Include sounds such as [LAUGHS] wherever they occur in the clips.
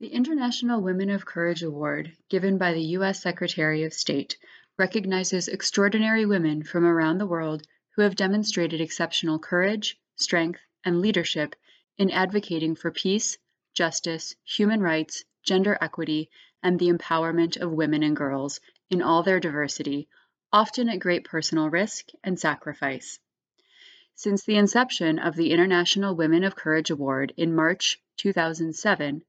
The International Women of Courage Award, given by the U.S. Secretary of State, recognizes extraordinary women from around the world who have demonstrated exceptional courage, strength, and leadership in advocating for peace, justice, human rights, gender equity, and the empowerment of women and girls in all their diversity, often at great personal risk and sacrifice. Since the inception of the International Women of Courage Award in March 2007,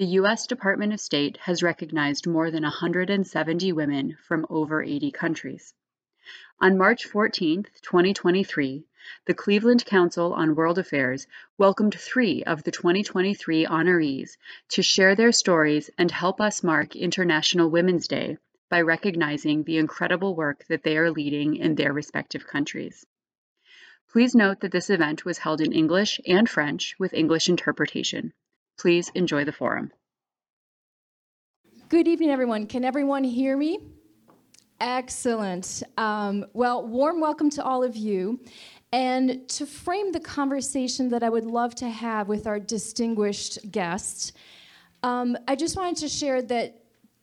the U.S. Department of State has recognized more than 170 women from over 80 countries. On March 14, 2023, the Cleveland Council on World Affairs welcomed three of the 2023 honorees to share their stories and help us mark International Women's Day by recognizing the incredible work that they are leading in their respective countries. Please note that this event was held in English and French with English interpretation. Please enjoy the forum. Good evening, everyone. Can everyone hear me? Excellent. Um, well, warm welcome to all of you. And to frame the conversation that I would love to have with our distinguished guests, um, I just wanted to share that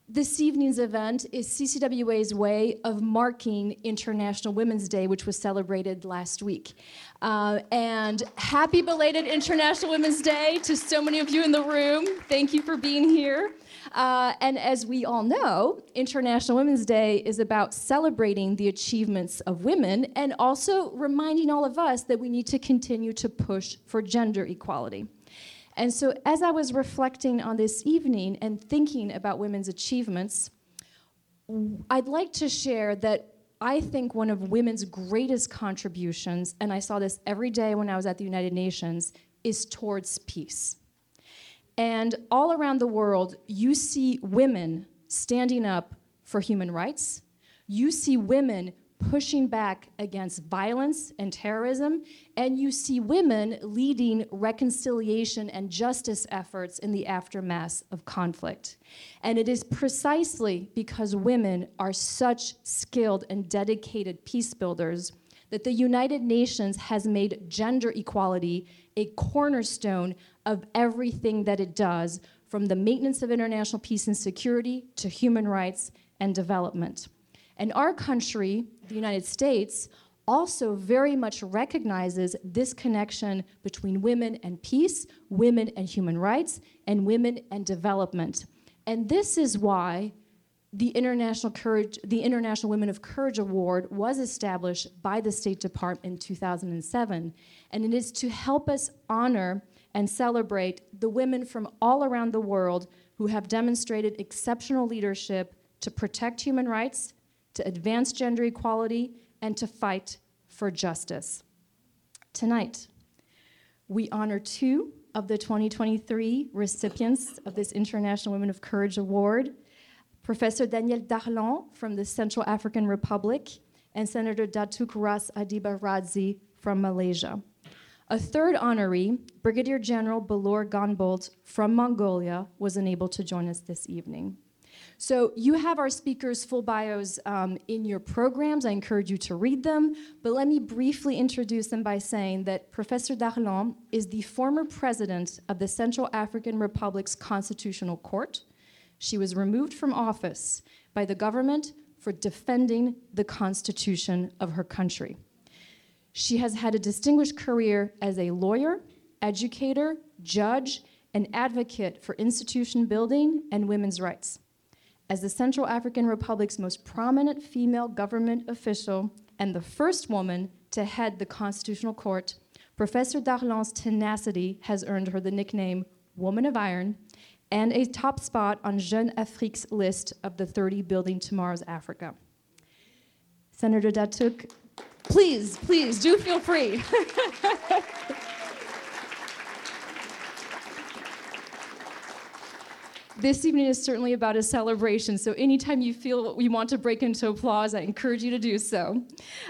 this evening's event is CCWA's way of marking International Women's Day, which was celebrated last week. Uh, and happy belated International Women's Day to so many of you in the room. Thank you for being here. Uh, and as we all know, International Women's Day is about celebrating the achievements of women and also reminding all of us that we need to continue to push for gender equality. And so, as I was reflecting on this evening and thinking about women's achievements, I'd like to share that I think one of women's greatest contributions, and I saw this every day when I was at the United Nations, is towards peace. And all around the world, you see women standing up for human rights. You see women pushing back against violence and terrorism, and you see women leading reconciliation and justice efforts in the aftermath of conflict. And it is precisely because women are such skilled and dedicated peace builders that the United Nations has made gender equality a cornerstone of everything that it does, from the maintenance of international peace and security to human rights and development. And our country, the United States, also very much recognizes this connection between women and peace, women and human rights, and women and development. And this is why the International Courage, the International Women of Courage Award was established by the State Department in 2007, and it is to help us honor and celebrate the women from all around the world who have demonstrated exceptional leadership to protect human rights, to advance gender equality, and to fight for justice. Tonight, we honor two of the 2023 recipients of this International Women of Courage Award Professor Danielle Darlan from the Central African Republic and Senator Datuk Ras Adiba Radzi from Malaysia. A third honoree, Brigadier General Bolor Ganbold from Mongolia, was unable to join us this evening. So you have our speakers' full bios um, in your programs. I encourage you to read them. But let me briefly introduce them by saying that Professor Darlan is the former president of the Central African Republic's Constitutional Court. She was removed from office by the government for defending the Constitution of her country. She has had a distinguished career as a lawyer, educator, judge, and advocate for institution building and women's rights. As the Central African Republic's most prominent female government official and the first woman to head the Constitutional Court, Professor Darlan's tenacity has earned her the nickname Woman of Iron and a top spot on Jeune Afrique's list of the 30 Building Tomorrow's Africa. Senator Datuk, please, please do feel free. [LAUGHS] this evening is certainly about a celebration, so anytime you feel you want to break into applause, I encourage you to do so.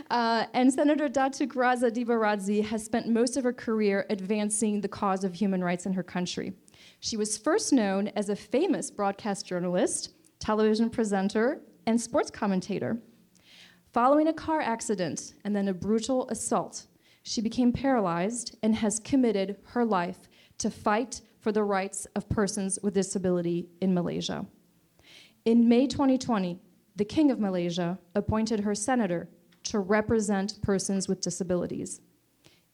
Uh, and Senator Datuk Ras Adiba Radzi has spent most of her career advancing the cause of human rights in her country. She was first known as a famous broadcast journalist, television presenter, and sports commentator. Following a car accident and then a brutal assault, she became paralyzed and has committed her life to fight for the rights of persons with disability in Malaysia. In May 2020, the King of Malaysia appointed her senator to represent persons with disabilities.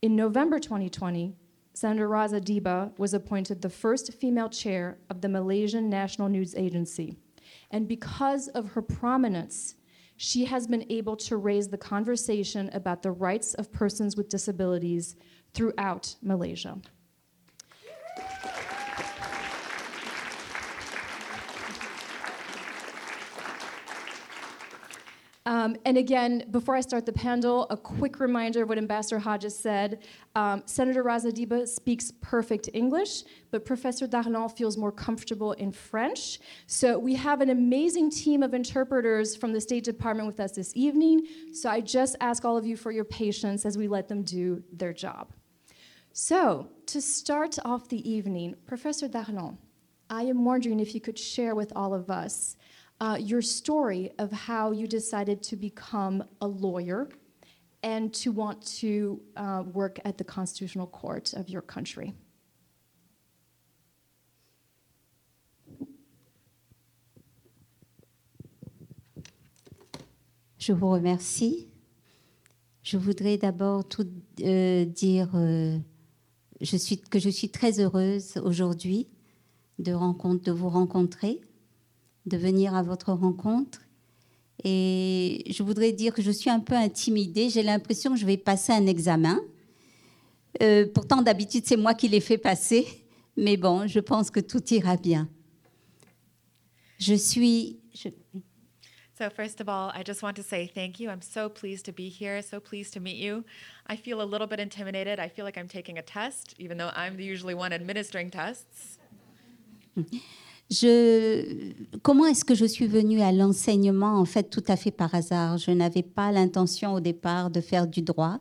In November 2020, Senator Ras Adiba was appointed the first female chair of the Malaysian National News Agency. And because of her prominence, she has been able to raise the conversation about the rights of persons with disabilities throughout Malaysia. Um, and again, before I start the panel, a quick reminder of what Ambassador Hodges said. Um, Senator Ras Adiba speaks perfect English, but Professor Darlan feels more comfortable in French. So we have an amazing team of interpreters from the State Department with us this evening. So I just ask all of you for your patience as we let them do their job. So to start off the evening, Professor Darlan, I am wondering if you could share with all of us uh, your story of how you decided to become a lawyer and to want to uh, work at the Constitutional Court of your country. Je vous remercie. Je voudrais d'abord tout euh, dire euh, je suis, que je suis très heureuse aujourd'hui de, rencontre, de vous rencontrer de venir à votre rencontre. Et je voudrais dire que je suis un peu intimidée. J'ai l'impression que je vais passer un examen. Euh, pourtant, d'habitude, c'est moi qui l'ai fait passer. Mais bon, je pense que tout ira bien. Je suis. Je... So, first of all, I just want to say thank you. I'm so pleased to be here, so pleased to meet you. I feel a little bit intimidated. I feel like I'm taking a test, even though I'm the usually one administering tests. [LAUGHS] Comment est-ce que je suis venue à l'enseignement En fait, tout à fait par hasard? Je n'avais pas l'intention au départ de faire du droit,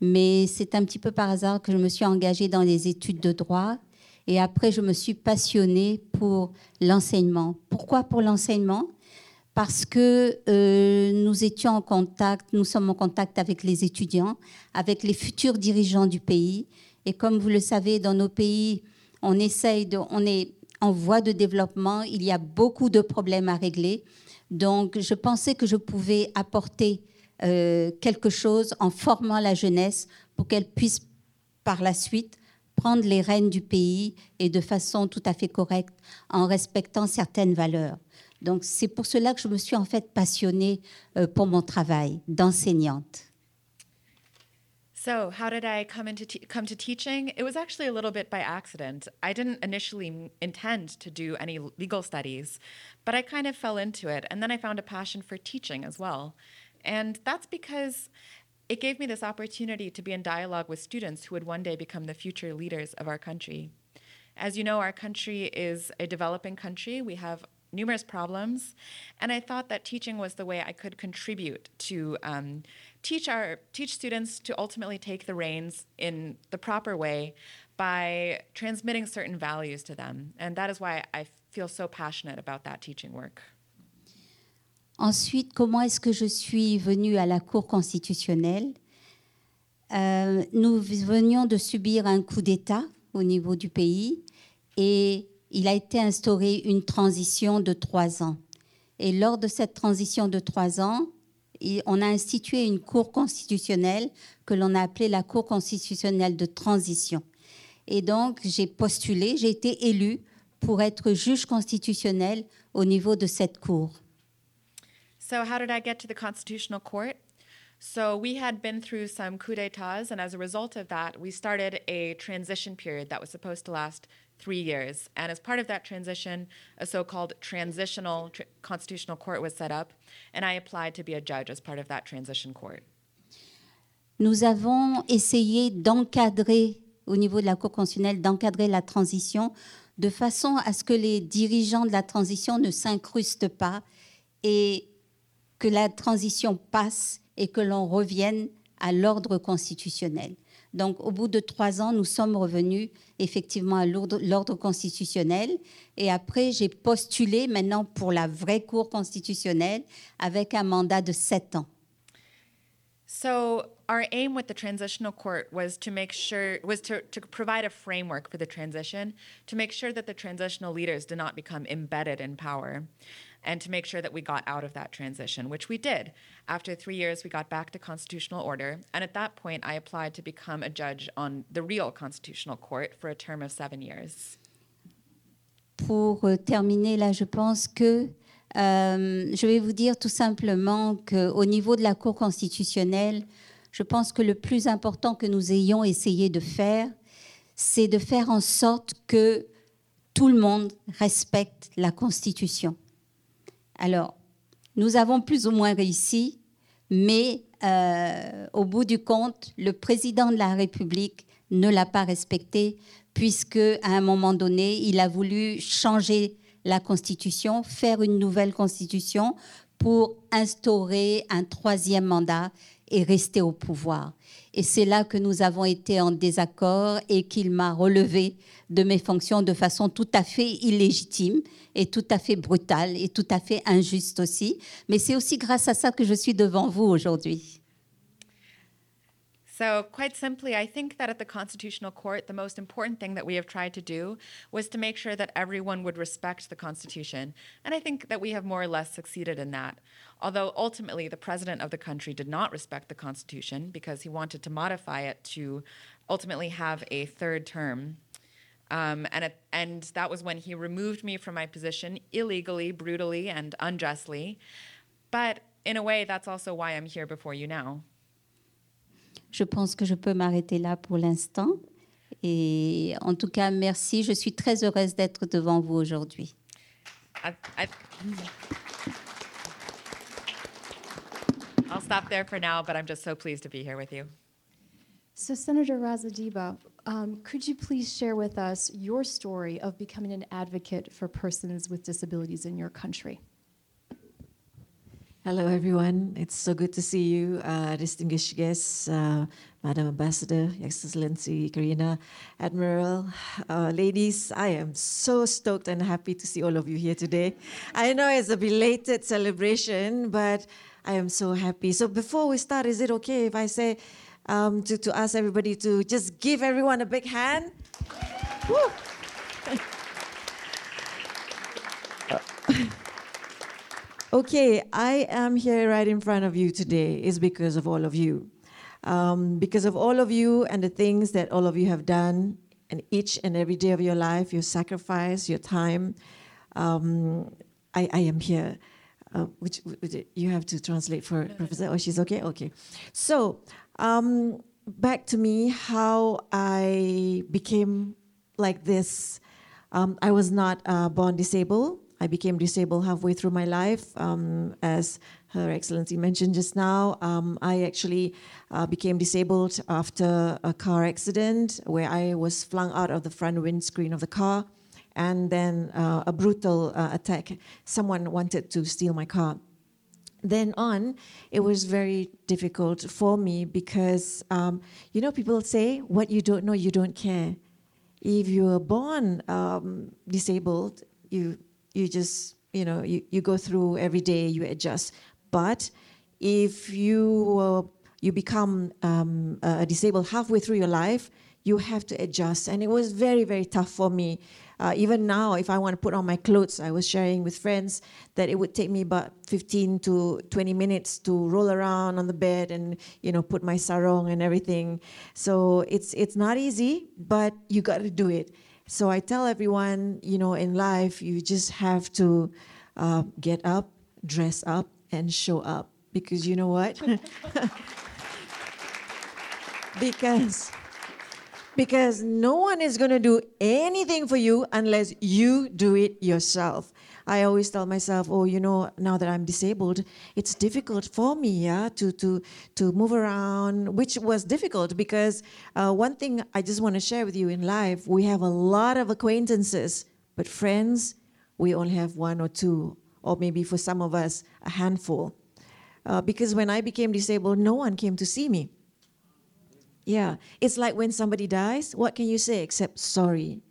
mais c'est un petit peu par hasard que je me suis engagée dans les études de droit. Et après, je me suis passionnée pour l'enseignement. Pourquoi pour l'enseignement? Parce que euh, nous étions en contact, nous sommes en contact avec les étudiants, avec les futurs dirigeants du pays. Et comme vous le savez, dans nos pays, on essaye de, on est en voie de développement, il y a beaucoup de problèmes à régler. Donc, je pensais que je pouvais apporter euh, quelque chose en formant la jeunesse pour qu'elle puisse par la suite prendre les rênes du pays et de façon tout à fait correcte en respectant certaines valeurs. Donc, c'est pour cela que je me suis en fait passionnée euh, pour mon travail d'enseignante. So, how did I come into come to teaching? It was actually a little bit by accident. I didn't initially intend to do any legal studies, but I kind of fell into it, and then I found a passion for teaching as well. And that's because it gave me this opportunity to be in dialogue with students who would one day become the future leaders of our country. As you know, our country is a developing country. We have numerous problems, and I thought that teaching was the way I could contribute to um, teach our teach students to ultimately take the reins in the proper way by transmitting certain values to them, and that is why I feel so passionate about that teaching work. Ensuite, comment est-ce que je suis venue à la Cour constitutionnelle euh, Nous venions de subir un coup d'État au niveau du pays et il a été instauré une transition de trois ans. Et lors de cette transition de trois ans, on a institué une cour constitutionnelle que l'on a appelée la Cour constitutionnelle de transition. Et donc, j'ai postulé, j'ai été élue pour être juge constitutionnel au niveau de cette cour. So, how did I get to the Constitutional Court? So, we had been through some coups d'etats, and as a result of that, we started a transition period that was supposed to last three years. And as part of that transition, a so called transitional tr constitutional court was set up, and I applied to be a judge as part of that transition court. Nous avons essayé d'encadrer, au niveau de la Cour constitutionnelle, d'encadrer la transition de façon à ce que les dirigeants de la transition ne s'incrustent pas et que la transition passe et que l'on revienne à l'ordre constitutionnel. Donc, au bout de trois ans, nous sommes revenus effectivement à l'ordre constitutionnel. Et après, j'ai postulé maintenant pour la vraie Cour constitutionnelle avec un mandat de sept ans. So our aim with the transitional court was to make sure was to, to provide a framework for the transition, to make sure that the transitional leaders did not become embedded in power, and to make sure that we got out of that transition, which we did. After three years, we got back to constitutional order, and at that point, I applied to become a judge on the real constitutional court for a term of seven years. Pour euh, terminer, là, je pense que euh, je vais vous dire tout simplement qu'au niveau de la Cour constitutionnelle, je pense que le plus important que nous ayons essayé de faire, c'est de faire en sorte que tout le monde respecte la Constitution. Alors, nous avons plus ou moins réussi, mais euh, au bout du compte, le président de la République ne l'a pas respecté, puisque à un moment donné, il a voulu changer la Constitution, faire une nouvelle Constitution pour instaurer un troisième mandat et rester au pouvoir. Et c'est là que nous avons été en désaccord et qu'il m'a relevé de mes fonctions de façon tout à fait illégitime et tout à fait brutale et tout à fait injuste aussi. Mais c'est aussi grâce à ça que je suis devant vous aujourd'hui. So, quite simply, I think that at the Constitutional Court, the most important thing that we have tried to do was to make sure that everyone would respect the Constitution. And I think that we have more or less succeeded in that. Although ultimately, the president of the country did not respect the Constitution because he wanted to modify it to ultimately have a third term. Um, and, it, and that was when he removed me from my position illegally, brutally, and unjustly. But in a way, that's also why I'm here before you now. Je pense que je peux m'arrêter là pour l'instant. Et en tout cas, merci. Je suis très heureuse d'être devant vous aujourd'hui. I, I, I'll stop there for now, but I'm just so pleased to be here with you. So, Senator Ras Adiba, um, could you please share with us your story of becoming an advocate for persons with disabilities in your country? Hello, everyone. It's so good to see you, uh, distinguished guests, uh, Madam Ambassador, Excellency Karina, Admiral, uh, ladies. I am so stoked and happy to see all of you here today. I know it's a belated celebration, but I am so happy. So before we start, is it okay if I say um, to, to ask everybody to just give everyone a big hand? Woo! Okay, I am here right in front of you today is because of all of you. Um, because of all of you and the things that all of you have done and each and every day of your life, your sacrifice, your time, um, I, I am here. Uh, which, which you have to translate for Professor. Oh, she's okay. Okay, so um, back to me, how I became like this. Um, I was not uh, born disabled. I became disabled halfway through my life. Um, as Her Excellency mentioned just now, um, I actually uh, became disabled after a car accident where I was flung out of the front windscreen of the car and then uh, a brutal uh, attack. Someone wanted to steal my car. Then on, it was very difficult for me because, um, you know, people say, what you don't know, you don't care. If you were born um, disabled, you you just you know you, you go through every day you adjust. But if you uh, you become um, disabled halfway through your life you have to adjust. And it was very very tough for me. Uh, even now if i want to put on my clothes i was sharing with friends that it would take me about 15 to 20 minutes to roll around on the bed and you know put my sarong and everything. So it's it's not easy but you got to do it so I tell everyone, you know, in life, you just have to uh, get up, dress up, and show up. Because you know what? [LAUGHS] because because no one is going to do anything for you unless you do it yourself. I always tell myself, oh, you know, now that I'm disabled, it's difficult for me, yeah, to to to move around, which was difficult because uh, one thing I just want to share with you in life, we have a lot of acquaintances, but friends, we only have one or two, or maybe for some of us, a handful. Uh, because when I became disabled, no one came to see me. Yeah, it's like when somebody dies, what can you say except sorry?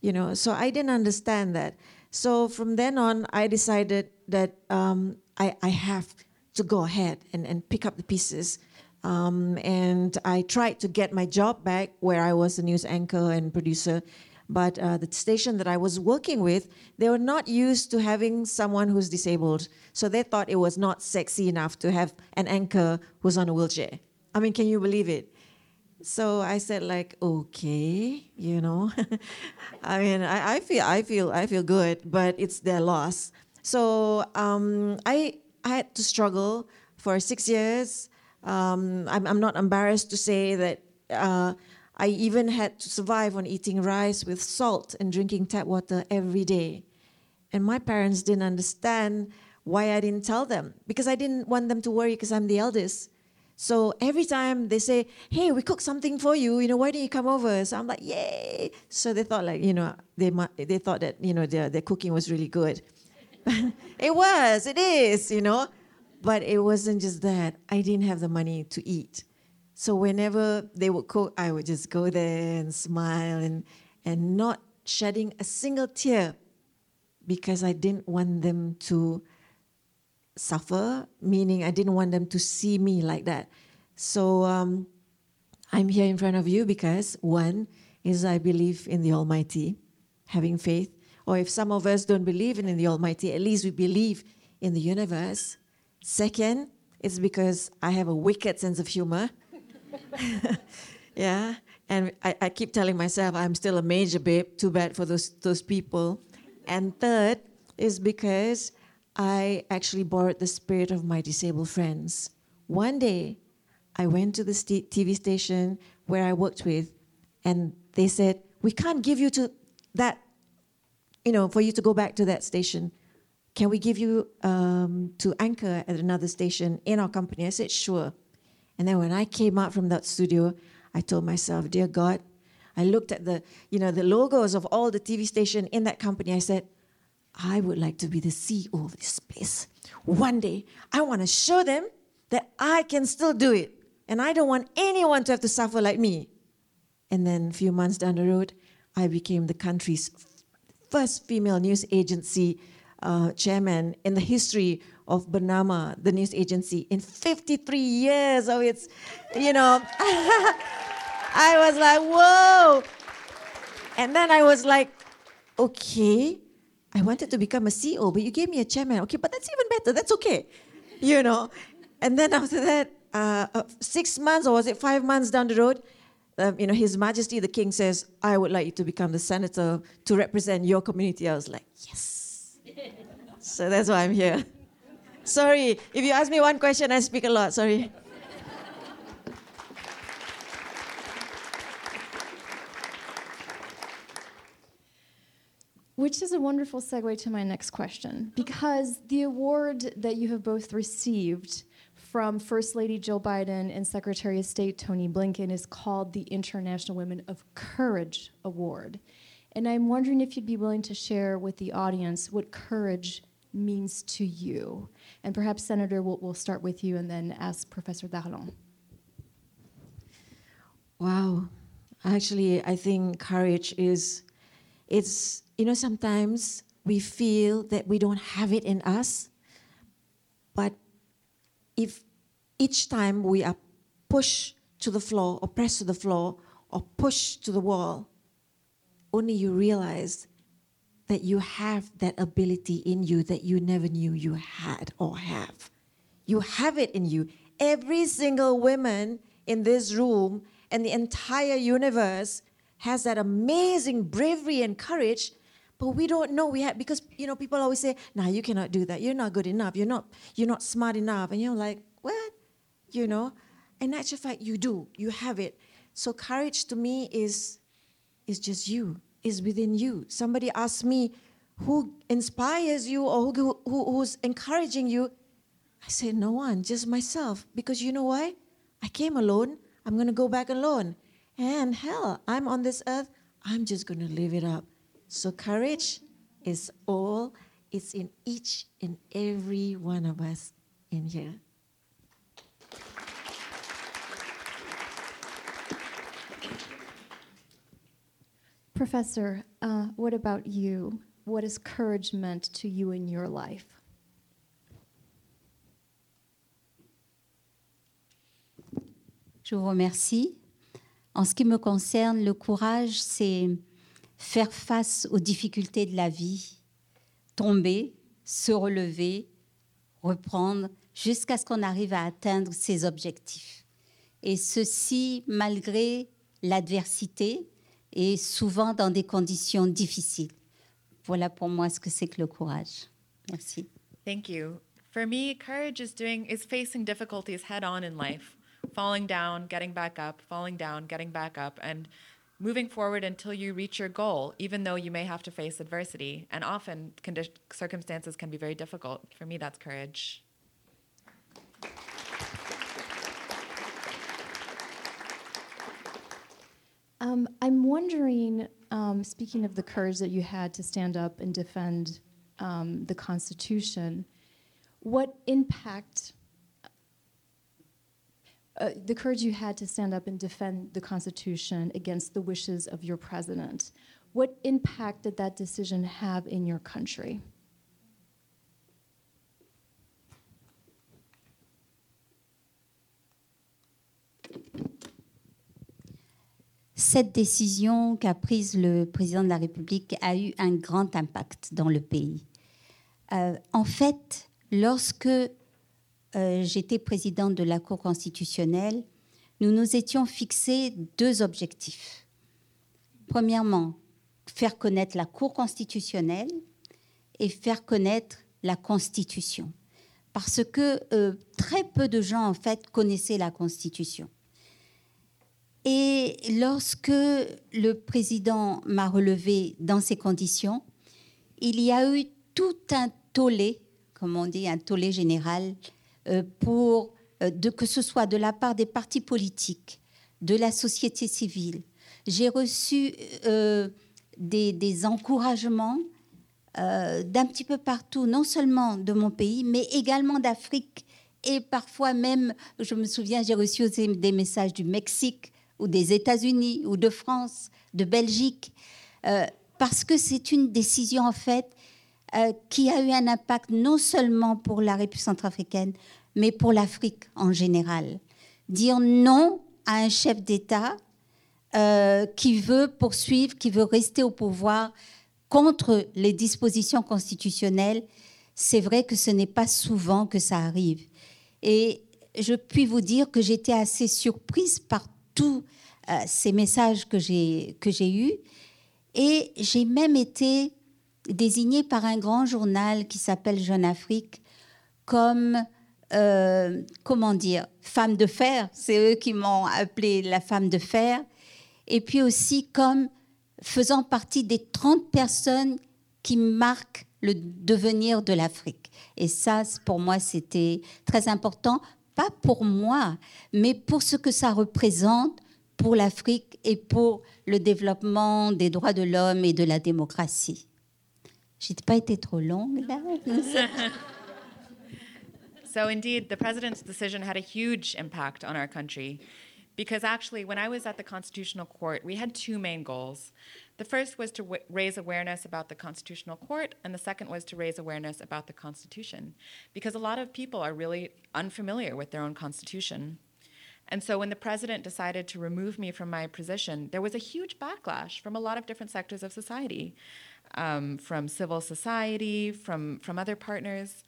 You know, so I didn't understand that. So from then on, I decided that um, I, I have to go ahead and, and pick up the pieces Um, and I tried to get my job back where I was a news anchor and producer. But uh, the station that I was working with, they were not used to having someone who's disabled. So they thought it was not sexy enough to have an anchor who's on a wheelchair. I mean, can you believe it? So I said, like, okay, you know. [LAUGHS] I mean, I, I feel, I feel, I feel good, but it's their loss. So um, I, I had to struggle for six years. Um, I'm, I'm not embarrassed to say that uh, I even had to survive on eating rice with salt and drinking tap water every day. And my parents didn't understand why I didn't tell them because I didn't want them to worry because I'm the eldest. So every time they say, "Hey, we cooked something for you," you know, why don't you come over? So I'm like, "Yay!" So they thought like, you know, they they thought that you know their their cooking was really good. [LAUGHS] it was, it is, you know, but it wasn't just that. I didn't have the money to eat, so whenever they would cook, I would just go there and smile and and not shedding a single tear because I didn't want them to suffer, meaning I didn't want them to see me like that. So um, I'm here in front of you because one is I believe in the Almighty, having faith. Or if some of us don't believe in the Almighty, at least we believe in the universe. Second, it's because I have a wicked sense of humor. [LAUGHS] yeah. And I, I keep telling myself I'm still a major babe, too bad for those, those people. And third is because I actually borrowed the spirit of my disabled friends. One day, I went to the TV station where I worked with, and they said, "We can't give you to that, you know, for you to go back to that station. Can we give you um, to anchor at another station in our company?" I said, "Sure." And then when I came out from that studio, I told myself, "Dear God," I looked at the, you know, the logos of all the TV station in that company. I said, I would like to be the CEO of this place. One day, I want to show them that I can still do it. And I don't want anyone to have to suffer like me. And then a few months down the road, I became the country's first female news agency uh, chairman in the history of Bernama, the news agency, in 53 years of its, you know. [LAUGHS] I was like, whoa. And then I was like, okay, I wanted to become a CEO, but you gave me a chairman. Okay, but that's even better. That's okay, you know. And then after that, uh, uh, six months or was it five months down the road, um, you know, His Majesty the King says, "I would like you to become the senator to represent your community." I was like, yes. [LAUGHS] so that's why I'm here. Sorry, if you ask me one question, I speak a lot. Sorry. Which is a wonderful segue to my next question, because the award that you have both received from First Lady Jill Biden and Secretary of State Tony Blinken is called the International Women of Courage Award. And I'm wondering if you'd be willing to share with the audience what courage means to you. And perhaps, Senator, we'll, we'll start with you and then ask Professor Darlan. Wow. Actually, I think courage is, it's you know, sometimes we feel that we don't have it in us, but if each time we are pushed to the floor or pressed to the floor or pushed to the wall, only you realize that you have that ability in you that you never knew you had or have. You have it in you. Every single woman in this room and the entire universe has that amazing bravery and courage but we don't know we have because you know people always say, "Nah, you cannot do that. You're not good enough. You're not you're not smart enough." And you're like, "What?" You know? In actual fact, you do. You have it. So courage to me is is just you. Is within you. Somebody asks me, "Who inspires you or who, who who's encouraging you?" I say, "No one, just myself." Because you know why? I came alone. I'm going to go back alone. And hell, I'm on this earth. I'm just going to live it up. So courage is all, it's in each and every one of us in here. Professor, uh, what about you? What has courage meant to you in your life? Je vous remercie. En ce qui me concerne, le courage, c'est faire face aux difficultés de la vie, tomber, se relever, reprendre, jusqu'à ce qu'on arrive à atteindre ses objectifs. Et ceci malgré l'adversité et souvent dans des conditions difficiles. Voilà pour moi ce que c'est que le courage. Merci. Thank you. For me, courage is doing is facing difficulties head on in life, falling down, getting back up, falling down, getting back up, and moving forward until you reach your goal, even though you may have to face adversity. And often, condi- circumstances can be very difficult. For me, that's courage. Um, I'm wondering, um, speaking of the courage that you had to stand up and defend um, the Constitution, what impact, uh, the courage you had to stand up and defend the Constitution against the wishes of your president, what impact did that decision have in your country? Cette décision qu'a prise le président de la République a eu un grand impact dans le pays. Euh, en fait, lorsque euh, j'étais présidente de la Cour constitutionnelle, nous nous étions fixés deux objectifs. Premièrement, faire connaître la Cour constitutionnelle et faire connaître la Constitution. Parce que euh, très peu de gens, en fait, connaissaient la Constitution. Et lorsque le président m'a relevé dans ces conditions, il y a eu tout un tollé, comme on dit, un tollé général, pour euh, que ce soit de la part des partis politiques, de la société civile. J'ai reçu euh, des, encouragements euh, d'un petit peu partout, non seulement de mon pays, mais également d'Afrique. Et parfois même, je me souviens, j'ai reçu aussi des messages du Mexique, ou des États-Unis, ou de France, de Belgique, euh, parce que c'est une décision en fait euh, qui a eu un impact non seulement pour la République centrafricaine, mais pour l'Afrique en général. Dire non à un chef d'État euh, qui veut poursuivre, qui veut rester au pouvoir contre les dispositions constitutionnelles, c'est vrai que ce n'est pas souvent que ça arrive. Et je puis vous dire que j'étais assez surprise par tous euh, ces messages que j'ai eus et j'ai même été désignée par un grand journal qui s'appelle Jeune Afrique comme euh, comment dire femme de fer. C'est eux qui m'ont appelée la femme de fer. Et puis aussi comme faisant partie des 30 personnes qui marquent le devenir de l'Afrique. Et ça, pour moi, c'était très important, pas pour moi, mais pour ce que ça représente pour l'Afrique et pour le développement des droits de l'homme et de la démocratie. Pas été trop longue là. [LAUGHS] So, indeed, the president's decision had a huge impact on our country because actually, when I was at the Constitutional Court, we had two main goals. The first was to raise awareness about the Constitutional Court, and the second was to raise awareness about the Constitution because a lot of people are really unfamiliar with their own Constitution. And so when the president decided to remove me from my position, there was a huge backlash from a lot of different sectors of society, um, from civil society, from, from other partners.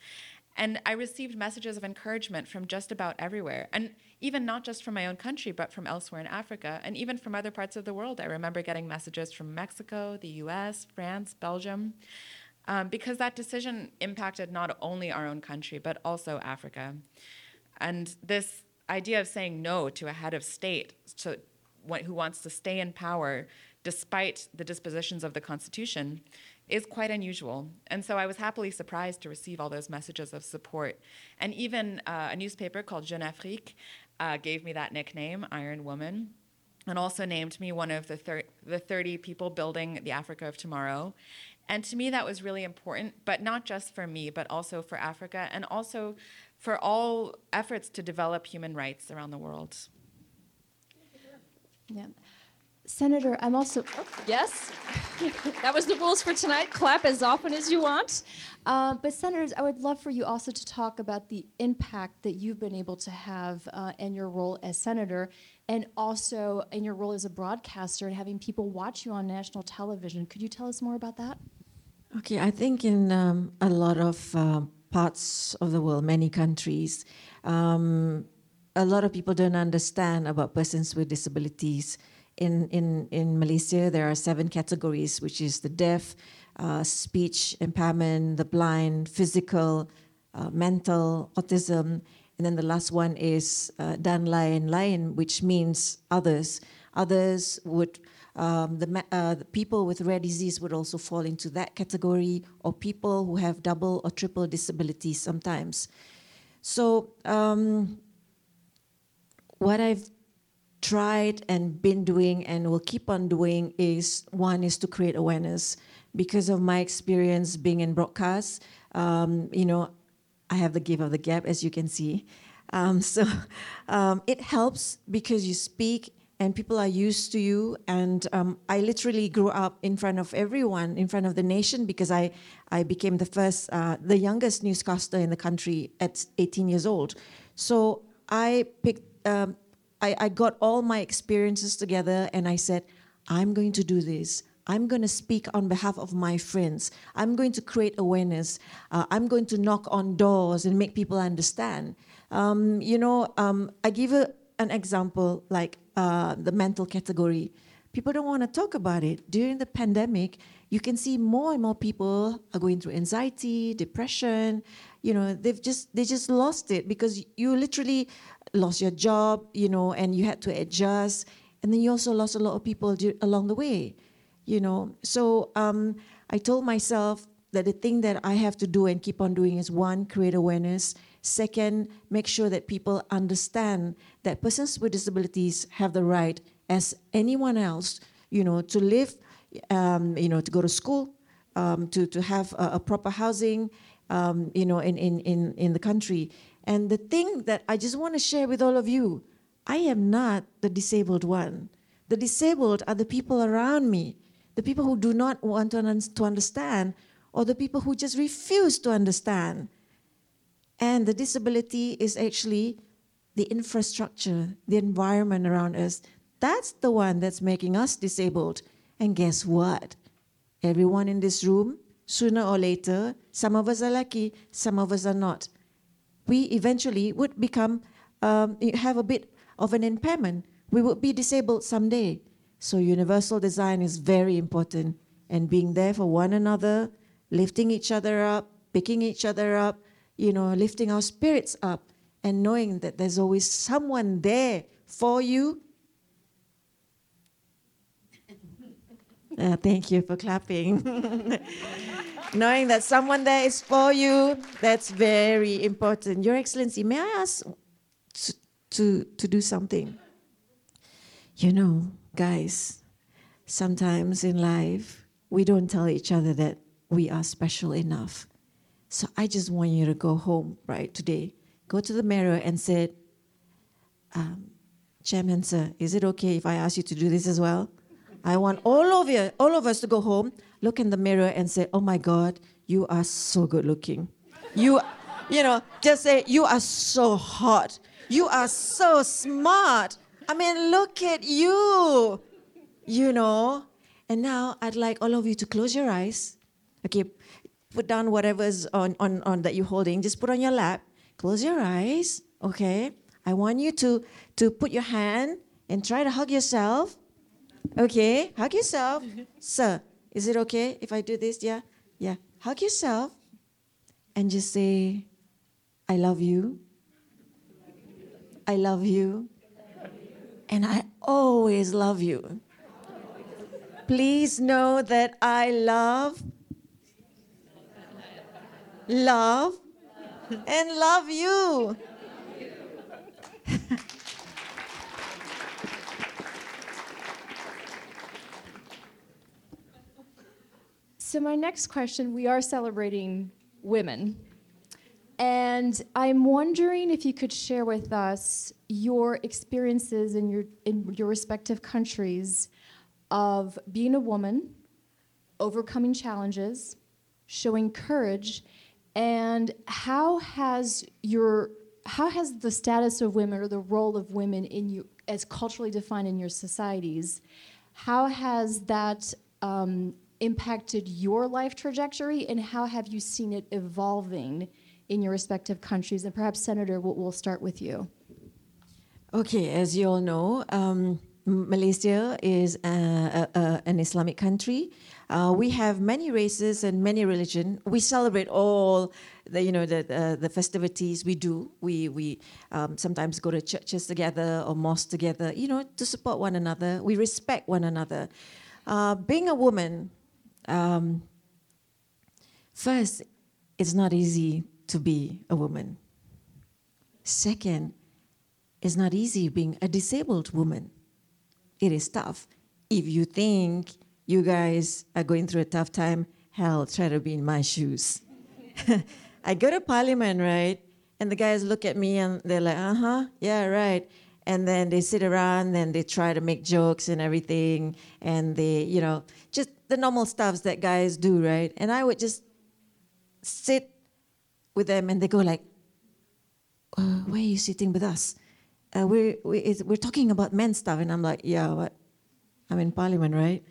And I received messages of encouragement from just about everywhere. And even not just from my own country, but from elsewhere in Africa, and even from other parts of the world. I remember getting messages from Mexico, the US, France, Belgium, um, because that decision impacted not only our own country, but also Africa. And this idea of saying no to a head of state what- who wants to stay in power despite the dispositions of the Constitution is quite unusual. And so I was happily surprised to receive all those messages of support. And even uh, a newspaper called Jeune Afrique uh, gave me that nickname, Iron Woman, and also named me one of the, thir- the 30 people building the Africa of tomorrow. And to me, that was really important, but not just for me, but also for Africa and also for all efforts to develop human rights around the world. Yeah. Senator, I'm also, oh, yes, [LAUGHS] that was the rules for tonight. Clap as often as you want. Uh, but, Senators, I would love for you also to talk about the impact that you've been able to have uh, in your role as Senator and also in your role as a broadcaster and having people watch you on national television. Could you tell us more about that? Okay, I think in um, a lot of uh, parts of the world, many countries, um, a lot of people don't understand about persons with disabilities. In, in, in Malaysia, there are seven categories, which is the deaf, uh, speech impairment, the blind, physical, uh, mental, autism, and then the last one is uh, dan lain lain, which means others. Others would um, the, uh, the, people with rare disease would also fall into that category, or people who have double or triple disabilities sometimes. So, um, what I've tried and been doing and will keep on doing is one is to create awareness because of my experience being in broadcast. Um, you know, I have the gift of the gap, as you can see. Um, [LAUGHS] so um, it helps because you speak and people are used to you. And um, I literally grew up in front of everyone, in front of the nation, because I, I became the first, uh, the youngest newscaster in the country at 18 years old. So I picked, um, I, I got all my experiences together and I said, I'm going to do this. I'm going to speak on behalf of my friends. I'm going to create awareness. Uh, I'm going to knock on doors and make people understand. Um, you know, um, I give a, an example like uh, the mental category. People don't want to talk about it. During the pandemic, you can see more and more people are going through anxiety, depression. You know, they've just they just lost it because you literally lost your job. You know, and you had to adjust, and then you also lost a lot of people along the way. You know, so um, I told myself that the thing that I have to do and keep on doing is one, create awareness Second, make sure that people understand that persons with disabilities have the right, as anyone else, you know, to live, um, you know, to go to school, um, to, to have a, a proper housing, um, you know, in, in, in, in the country. And the thing that I just want to share with all of you, I am not the disabled one. The disabled are the people around me, the people who do not want to, understand, or the people who just refuse to understand. And the disability is actually the infrastructure, the environment around us. That's the one that's making us disabled. And guess what? Everyone in this room, sooner or later, some of us are lucky, some of us are not. We eventually would become, um, have a bit of an impairment. We would be disabled someday. So, universal design is very important. And being there for one another, lifting each other up, picking each other up, you know, lifting our spirits up and knowing that there's always someone there for you. Uh, thank you for clapping. [LAUGHS] knowing that someone there is for you, that's very important. Your Excellency, may I ask to, to, to do something? You know, guys, sometimes in life, we don't tell each other that we are special enough. So I just want you to go home right today. Go to the mirror and say, um, Chairman, sir, is it okay if I ask you to do this as well? I want all of you, all of us to go home, look in the mirror and say, Oh my God, you are so good looking. You, you know, just say, You are so hot. You are so smart. I mean, look at you. You know. And now I'd like all of you to close your eyes. Okay, put down whatever's on, on, on that you're holding. Just put on your lap. Close your eyes. Okay. I want you to, to put your hand and try to hug yourself. Okay. Hug yourself. Sir, is it okay if I do this? Yeah. Yeah. Hug yourself and just say, I love you. I love you. And I always love you. Please know that I love love, and love you. [LAUGHS] so, my next question we are celebrating women. And I'm wondering if you could share with us your experiences in your, in your respective countries of being a woman, overcoming challenges, showing courage, and how has your how has the status of women or the role of women in you as culturally defined in your societies how has that um, impacted your life trajectory and how have you seen it evolving in your respective countries and perhaps senator we'll, we'll start with you Okay, as you all know, um, Malaysia is uh, a, a, an Islamic country. Uh, we have many races and many religion. We celebrate all the you know the uh, the festivities we do. We we um, sometimes go to churches together or mosques together. You know to support one another. We respect one another. Uh, being a woman, um, first, it's not easy to be a woman. Second, it's not easy being a disabled woman. It is tough. If you think you guys are going through a tough time, hell, try to be in my shoes. [LAUGHS] I go to parliament, right? And the guys look at me and they're like, uh huh, yeah, right. And then they sit around and they try to make jokes and everything. And they, you know, just the normal stuffs that guys do, right? And I would just sit with them and they go like, uh, why are you sitting with us? Uh, we're, we, we're talking about men stuff. And I'm like, yeah, what? I'm in parliament, right?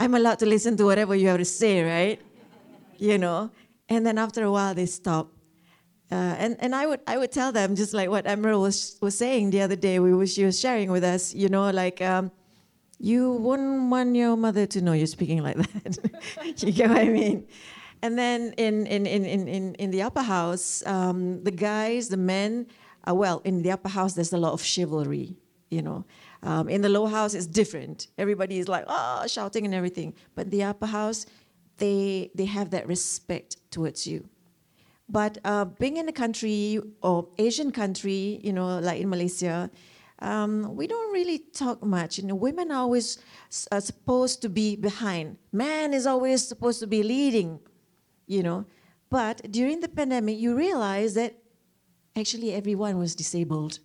I'm allowed to listen to whatever you have to say, right? You know? And then after a while, they stop. Uh, and, and I would I would tell them just like what Emerald was was saying the other day. We she was sharing with us, you know, like um, you wouldn't want your mother to know you're speaking like that. [LAUGHS] you get what I mean? And then in in in in in, in the upper house, um, the guys, the men, uh, well, in the upper house there's a lot of chivalry, you know. Um, in the lower house it's different. Everybody is like oh shouting and everything. But the upper house, they they have that respect towards you. But uh, being in a country or Asian country, you know, like in Malaysia, um, we don't really talk much. You know, women are always uh, supposed to be behind. Man is always supposed to be leading. You know, but during the pandemic, you realize that actually everyone was disabled.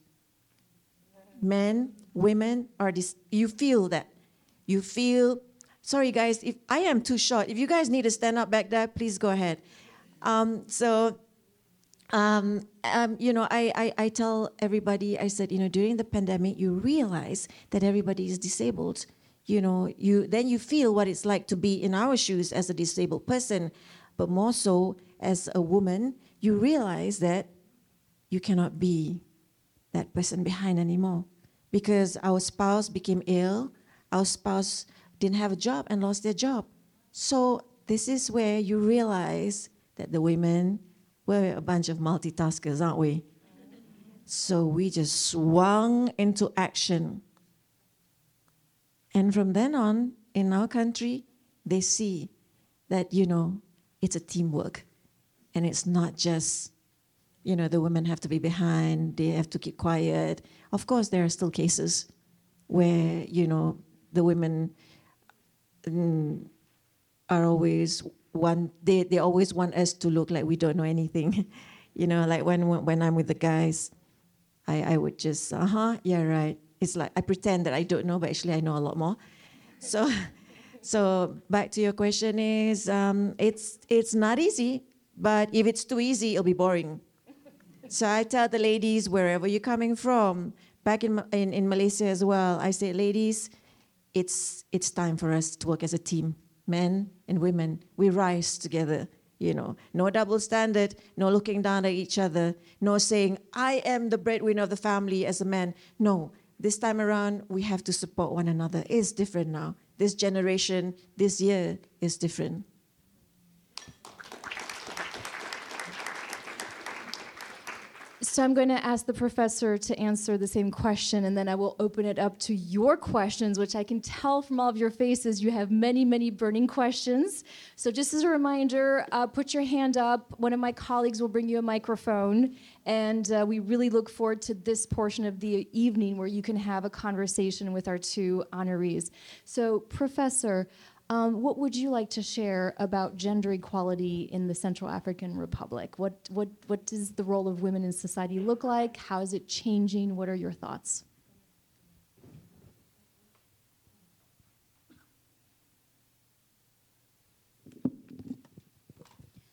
Men, women are dis- you feel that. You feel sorry guys, if I am too short, if you guys need to stand up back there, please go ahead. Um, so um, um, you know, I, I, I tell everybody, I said, you know, during the pandemic, you realize that everybody is disabled. You know, you then you feel what it's like to be in our shoes as a disabled person, but more so as a woman, you realize that you cannot be that person behind anymore because our spouse became ill, our spouse didn't have a job and lost their job. So this is where you realize that the women we're a bunch of multitaskers, aren't we? So we just swung into action. And from then on, in our country, they see that, you know, it's a teamwork. And it's not just, you know, the women have to be behind, they have to keep quiet. Of course, there are still cases where, you know, the women mm, are always one they, they always want us to look like we don't know anything. [LAUGHS] You know like when when i'm with the guys i i would just uh-huh yeah right. It's like i pretend that i don't know but actually i know a lot more. [LAUGHS] So so back to your question is um, it's it's not easy but if it's too easy it'll be boring. [LAUGHS] So i tell the ladies wherever you're coming from back in in, in malaysia as well i say ladies it's it's time for us to work as a team. Men and women, we rise together. You know, no double standard, no looking down at each other, no saying, I am the breadwinner of the family as a man. No, this time around, we have to support one another. It's different now. This generation, this year is different. So I'm going to ask the professor to answer the same question, and then I will open it up to your questions, which I can tell from all of your faces you have many, many burning questions. So just as a reminder, uh, put your hand up. One of my colleagues will bring you a microphone, and uh, we really look forward to this portion of the evening where you can have a conversation with our two honorees. So, professor. Um, what would you like to share about gender equality in the Central African Republic? What, what, what does the role of women in society look like? How is it changing? What are your thoughts?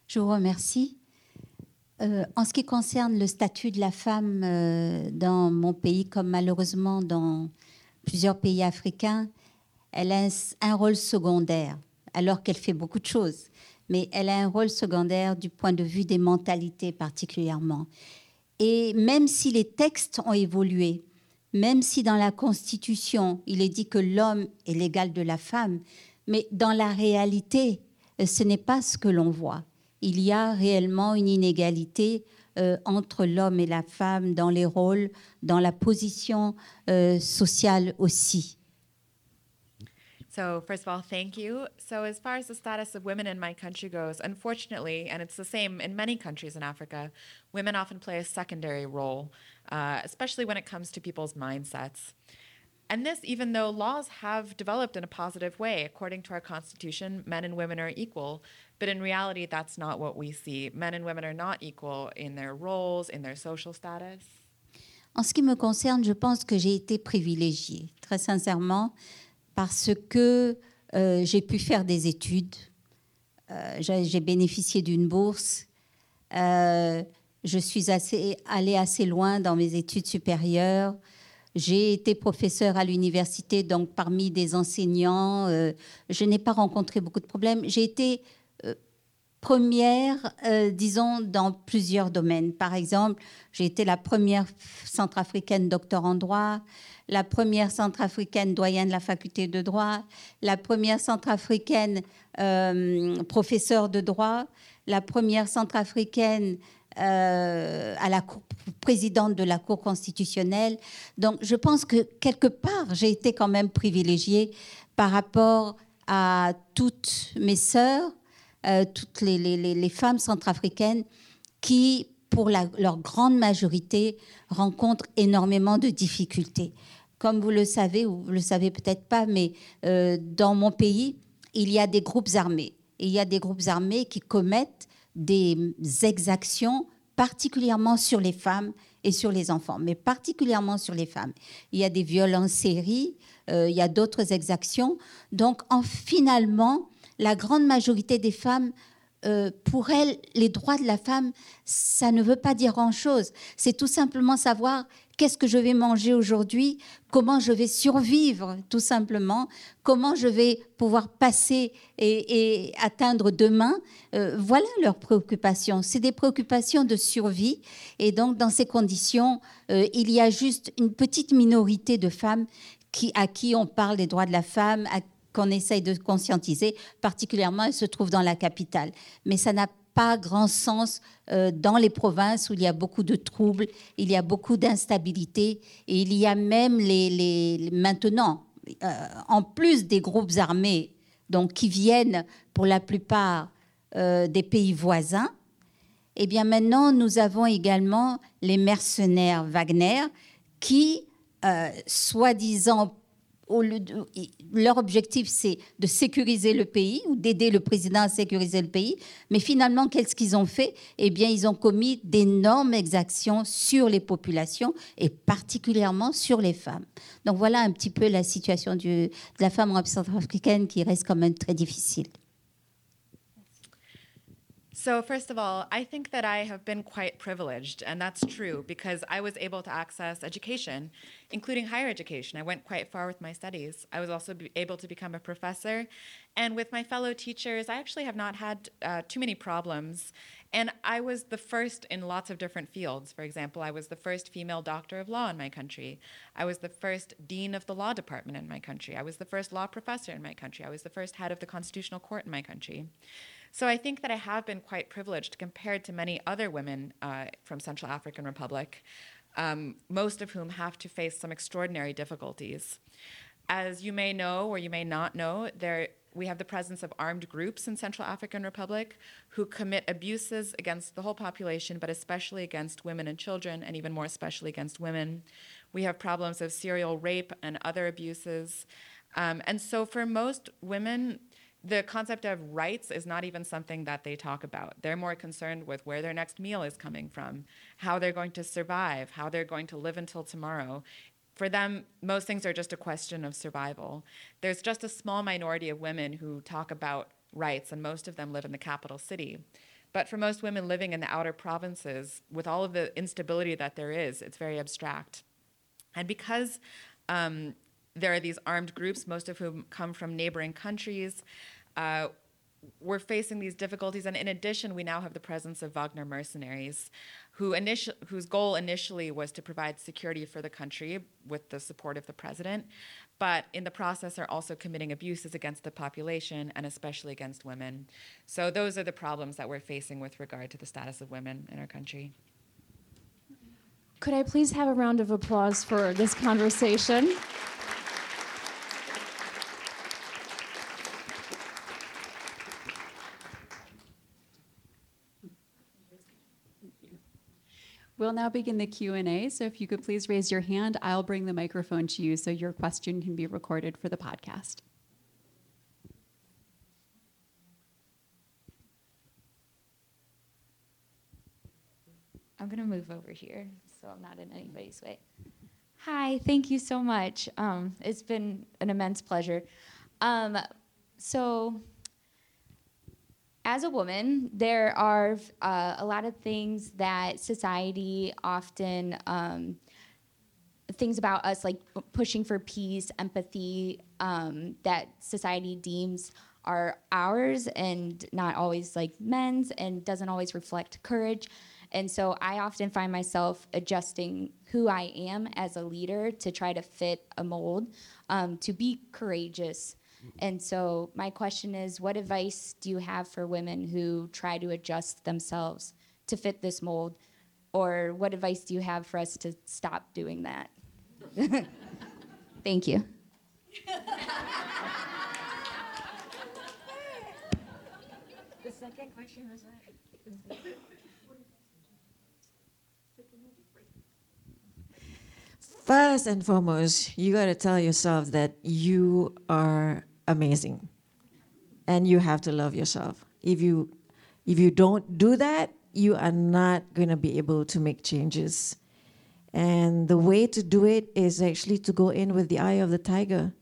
Je vous remercie. Euh, en ce qui concerne le statut de la femme euh, dans mon pays, comme malheureusement dans plusieurs pays africains, elle a un, rôle secondaire, alors qu'elle fait beaucoup de choses. Mais elle a un rôle secondaire du point de vue des mentalités particulièrement. Et même si les textes ont évolué, même si dans la Constitution, il est dit que l'homme est l'égal de la femme, mais dans la réalité, euh, ce n'est pas ce que l'on voit. Il y a réellement une inégalité euh, entre l'homme et la femme dans les rôles, dans la position euh, sociale aussi. So, first of all, thank you. So, as far as the status of women in my country goes, unfortunately, and it's the same in many countries in Africa, women often play a secondary role, uh, especially when it comes to people's mindsets. And this, even though laws have developed in a positive way, according to our Constitution, men and women are equal. But in reality, that's not what we see. Men and women are not equal in their roles, in their social status. En ce qui me concerne, je pense que j'ai été privilégiée, très sincèrement, parce que euh, j'ai pu faire des études, euh, j'ai bénéficié d'une bourse, euh, je suis allée assez loin dans mes études supérieures, j'ai été professeure à l'université, donc parmi des enseignants, je n'ai pas rencontré beaucoup de problèmes. J'ai été première, euh, disons, dans plusieurs domaines. Par exemple, j'ai été la première centrafricaine docteur en droit, la première centrafricaine doyenne de la faculté de droit, la première centrafricaine euh, professeure de droit, la première centrafricaine euh, à la présidente de la Cour constitutionnelle. Donc, je pense que quelque part, j'ai été quand même privilégiée par rapport à toutes mes sœurs, euh, toutes les, femmes centrafricaines qui, pour leur grande majorité, rencontrent énormément de difficultés. Comme vous le savez, ou vous le savez peut-être pas, mais euh, dans mon pays, il y a des groupes armés. Il y a des groupes armés qui commettent des exactions particulièrement sur les femmes et sur les enfants, mais particulièrement sur les femmes. Il y a des viols en euh, il y a d'autres exactions. Donc, en, finalement, la grande majorité des femmes, euh, pour elles, les droits de la femme, ça ne veut pas dire grand-chose. C'est tout simplement savoir qu'est-ce que je vais manger aujourd'hui, comment je vais survivre, tout simplement, comment je vais pouvoir passer et, atteindre demain. Euh, voilà leurs préoccupations. C'est des préoccupations de survie. Et donc, dans ces conditions, euh, il y a juste une petite minorité de femmes à qui on parle des droits de la femme, à qu'on essaye de conscientiser, particulièrement, elles se trouvent dans la capitale. Mais ça n'a pas grand sens euh, dans les provinces où il y a beaucoup de troubles, il y a beaucoup d'instabilité, et il y a même les, les- maintenant, euh, en plus des groupes armés, donc qui viennent pour la plupart euh, des pays voisins, eh bien maintenant, nous avons également les mercenaires Wagner qui, soi-disant, leur objectif, c'est de sécuriser le pays ou d'aider le président à sécuriser le pays. Mais finalement, qu'est-ce qu'ils ont fait? Eh bien, ils ont commis d'énormes exactions sur les populations et particulièrement sur les femmes. Donc voilà un petit peu la situation de la femme en centrafricaine qui reste quand même très difficile. So, first of all, I think that I have been quite privileged, and that's true because I was able to access education, including higher education. I went quite far with my studies. I was also able to become a professor, and with my fellow teachers, I actually have not had uh, too many problems. And I was the first in lots of different fields. For example, I was the first female doctor of law in my country. I was the first dean of the law department in my country. I was the first law professor in my country. I was the first head of the constitutional court in my country. So I think that I have been quite privileged compared to many other women uh, from Central African Republic, um, most of whom have to face some extraordinary difficulties. As you may know or you may not know, there we have the presence of armed groups in Central African Republic who commit abuses against the whole population, but especially against women and children, and even more especially against women. We have problems of serial rape and other abuses. Um, and so for most women, the concept of rights is not even something that they talk about. They're more concerned with where their next meal is coming from, how they're going to survive, how they're going to live until tomorrow. For them, most things are just a question of survival. There's just a small minority of women who talk about rights, and most of them live in the capital city. But for most women living in the outer provinces, with all of the instability that there is, it's very abstract. And because um, there are these armed groups, most of whom come from neighboring countries, uh, we're facing these difficulties. And in addition, we now have the presence of Wagner mercenaries, who initial, whose goal initially was to provide security for the country with the support of the president, but in the process are also committing abuses against the population and especially against women. So those are the problems that we're facing with regard to the status of women in our country. Could I please have a round of applause for this conversation? We'll now begin the Q&A, so if you could please raise your hand, I'll bring the microphone to you so your question can be recorded for the podcast. I'm going to move over here so I'm not in anybody's way. Hi, thank you so much. Um, it's been an immense pleasure. Um, so, as a woman, there are uh, a lot of things that society often, um, things about us like pushing for peace, empathy, um, that society deems are ours and not always like men's and doesn't always reflect courage. And so I often find myself adjusting who I am as a leader to try to fit a mold, um, to be courageous. And so my question is what advice do you have for women who try to adjust themselves to fit this mold? Or what advice do you have for us to stop doing that? [LAUGHS] Thank you. the second question was what? First and foremost, you got to tell yourself that you are amazing. And you have to love yourself. If you if you don't do that, you are not going to be able to make changes. And the way to do it is actually to go in with the eye of the tiger.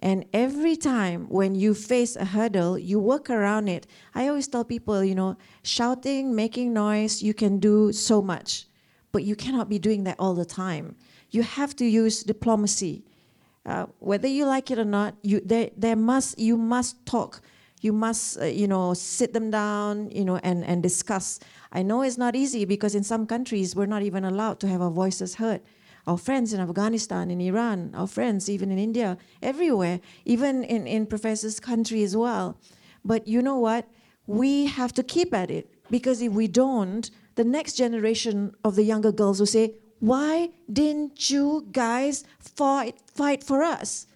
And every time when you face a hurdle, you work around it. I always tell people, you know, shouting, making noise, you can do so much, but you cannot be doing that all the time. You have to use diplomacy. Uh, whether you like it or not, you there, must you must talk. You must uh, you know sit them down, you know, and and discuss. I know it's not easy because in some countries we're not even allowed to have our voices heard. Our friends in Afghanistan, in Iran, our friends even in India, everywhere, even in, in Professor's country as well. But you know what? We have to keep at it because if we don't, the next generation of the younger girls will say, Why didn't you guys fight, fight for us?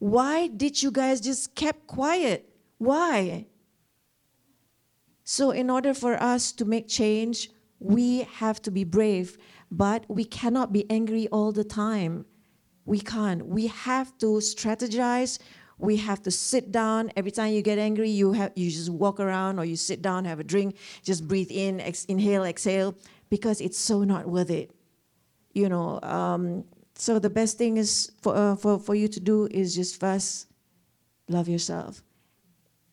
Why did you guys just kept quiet? Why? So, in order for us to make change, we have to be brave, but we cannot be angry all the time. We can't. We have to strategize. We have to sit down. Every time you get angry, you have you just walk around or you sit down, have a drink, just breathe in, ex- inhale, exhale, because it's so not worth it. You know. Um, so the best thing is for, uh, for for you to do is just first love yourself,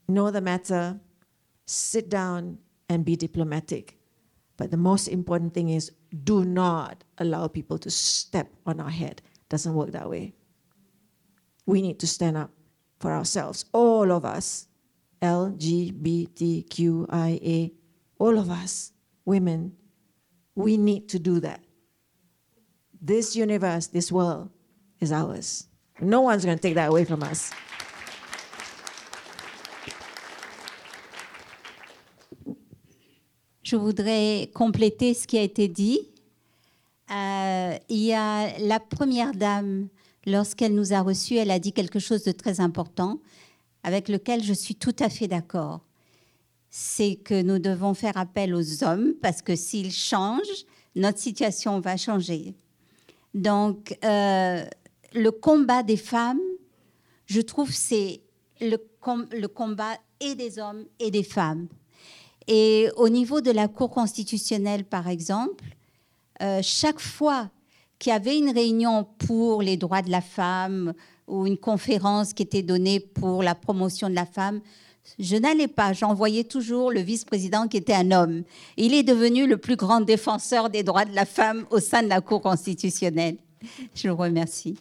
know the matter, sit down and be diplomatic. But the most important thing is do not allow people to step on our head. Doesn't work that way. We need to stand up for ourselves, all of us, LGBTQIA, all of us, women. We need to do that. This universe, this world is ours. No one's going to take that away from us. Je voudrais compléter ce qui a été dit. Euh, il y a la première dame, lorsqu'elle nous a reçus, elle a dit quelque chose de très important, avec lequel je suis tout à fait d'accord. C'est que nous devons faire appel aux hommes, parce que s'ils changent, notre situation va changer. Donc, euh, le combat des femmes, je trouve, c'est le, com le combat et des hommes et des femmes. Et au niveau de la Cour constitutionnelle, par exemple, euh, chaque fois qu'il y avait une réunion pour les droits de la femme ou une conférence qui était donnée pour la promotion de la femme, je n'allais pas. J'envoyais toujours le vice-président qui était un homme. Il est devenu le plus grand défenseur des droits de la femme au sein de la Cour constitutionnelle. Je le remercie.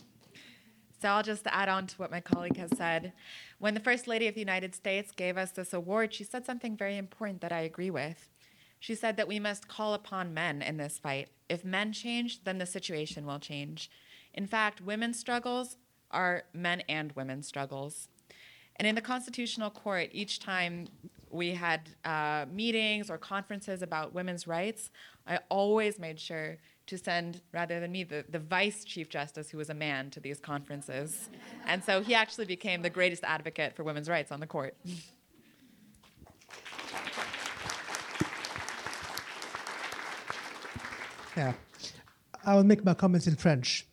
So I'll just add on to what my colleague has said. When the First Lady of the United States gave us this award, she said something very important that I agree with. She said that we must call upon men in this fight. If men change, then the situation will change. In fact, women's struggles are men and women's struggles. And in the Constitutional Court, each time we had uh, meetings or conferences about women's rights, I always made sure to send, rather than me, the, the Vice Chief Justice, who was a man, to these conferences. And so he actually became the greatest advocate for women's rights on the court. Yeah. I will make my comments in French.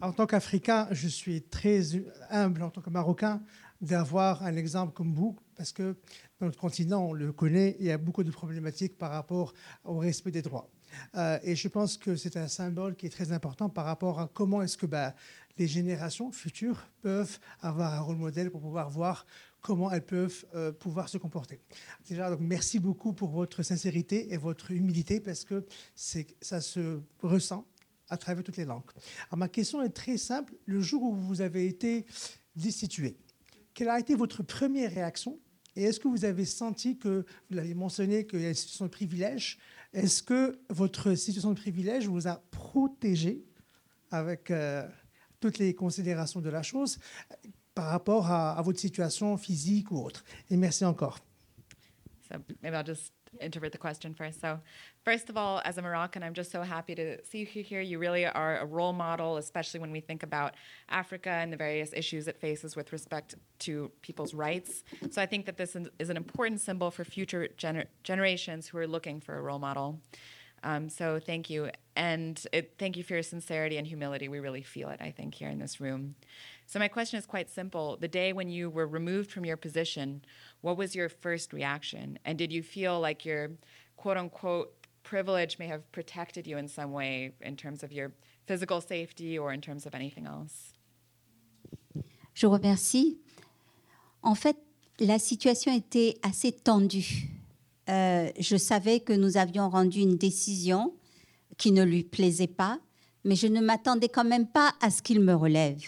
En tant qu'Africain, je suis très humble en tant que Marocain d'avoir un exemple comme vous, parce que dans notre continent, on le connaît, il y a beaucoup de problématiques par rapport au respect des droits. Euh, et je pense que c'est un symbole qui est très important par rapport à comment est-ce que bah, les générations futures peuvent avoir un rôle modèle pour pouvoir voir comment elles peuvent euh, pouvoir se comporter. Déjà, donc merci beaucoup pour votre sincérité et votre humilité parce que ça se ressent à travers toutes les langues. Ma question est très simple. Le jour où vous avez été destitué, quelle a été votre première réaction? Et est-ce que vous avez senti que, vous l'avez mentionné, qu'il y a une situation de privilège, est-ce que votre situation de privilège vous a protégé avec euh, toutes les considérations de la chose par rapport à, votre situation physique ou autre? Et merci encore. Interpret the question first. So, first of all, as a Moroccan, I'm just so happy to see you here. You really are a role model, especially when we think about Africa and the various issues it faces with respect to people's rights. So, I think that this is an important symbol for future gener- generations who are looking for a role model. Um, so thank you. And it, thank you for your sincerity and humility. We really feel it, I think, here in this room. So, my question is quite simple. The day when you were removed from your position, what was your first reaction? And did you feel like your quote unquote privilege may have protected you in some way in terms of your physical safety or in terms of anything else? Je remercie. En fait, la situation était assez tendue. Euh, je savais que nous avions rendu une décision qui ne lui plaisait pas, mais je ne m'attendais quand même pas à ce qu'il me relève.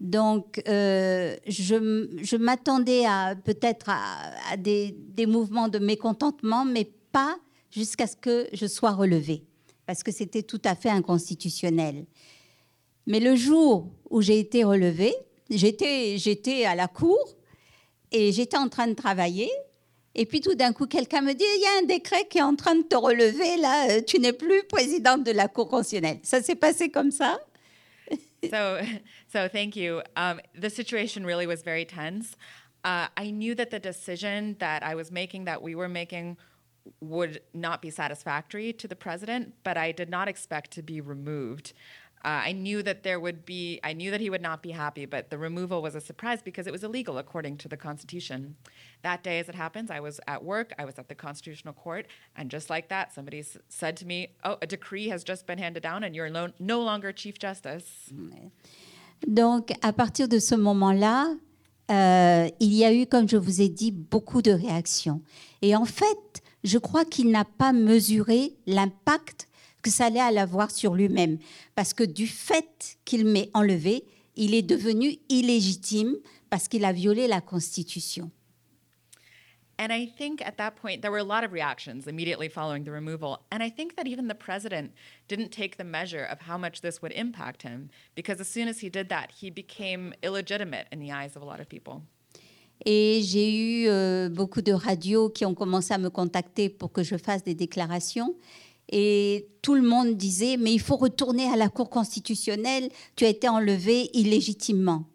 Donc, euh, je, m'attendais à peut-être à, des, mouvements de mécontentement, mais pas jusqu'à ce que je sois relevée, parce que c'était tout à fait inconstitutionnel. Mais le jour où j'ai été relevée, j'étais à la cour et j'étais en train de travailler. Et puis tout d'un coup, quelqu'un me dit, il y a un décret qui est en train de te relever, là, euh, tu n'es plus présidente de la Cour constitutionnelle. Ça s'est passé comme ça? [LAUGHS] so, so thank you. Um, the situation really was very tense. Uh, I knew that the decision that I was making, that we were making, would not be satisfactory to the president, but I did not expect to be removed. Uh, I knew that there would be, I knew that he would not be happy, but the removal was a surprise because it was illegal according to the Constitution. That day, as it happens, I was at work, I was at the Constitutional Court, and just like that, somebody s- said to me, Oh, a decree has just been handed down and you're no longer Chief Justice. Donc, à partir de ce moment-là, euh, il y a eu, comme je vous ai dit, beaucoup de réactions. Et en fait, je crois qu'il n'a pas mesuré l'impact que ça allait avoir sur lui-même. Parce que du fait qu'il m'ait enlevé, il est devenu illégitime parce qu'il a violé la Constitution. And I think at that point, there were a lot of reactions immediately following the removal. And I think that even the president didn't take the measure of how much this would impact him, because as soon as he did that, he became illegitimate in the eyes of a lot of people. Et j'ai eu euh, beaucoup de radios qui ont commencé à me contacter pour que je fasse des déclarations. Et tout le monde disait, mais il faut retourner à la Cour constitutionnelle, tu as été enlevé illégitimement.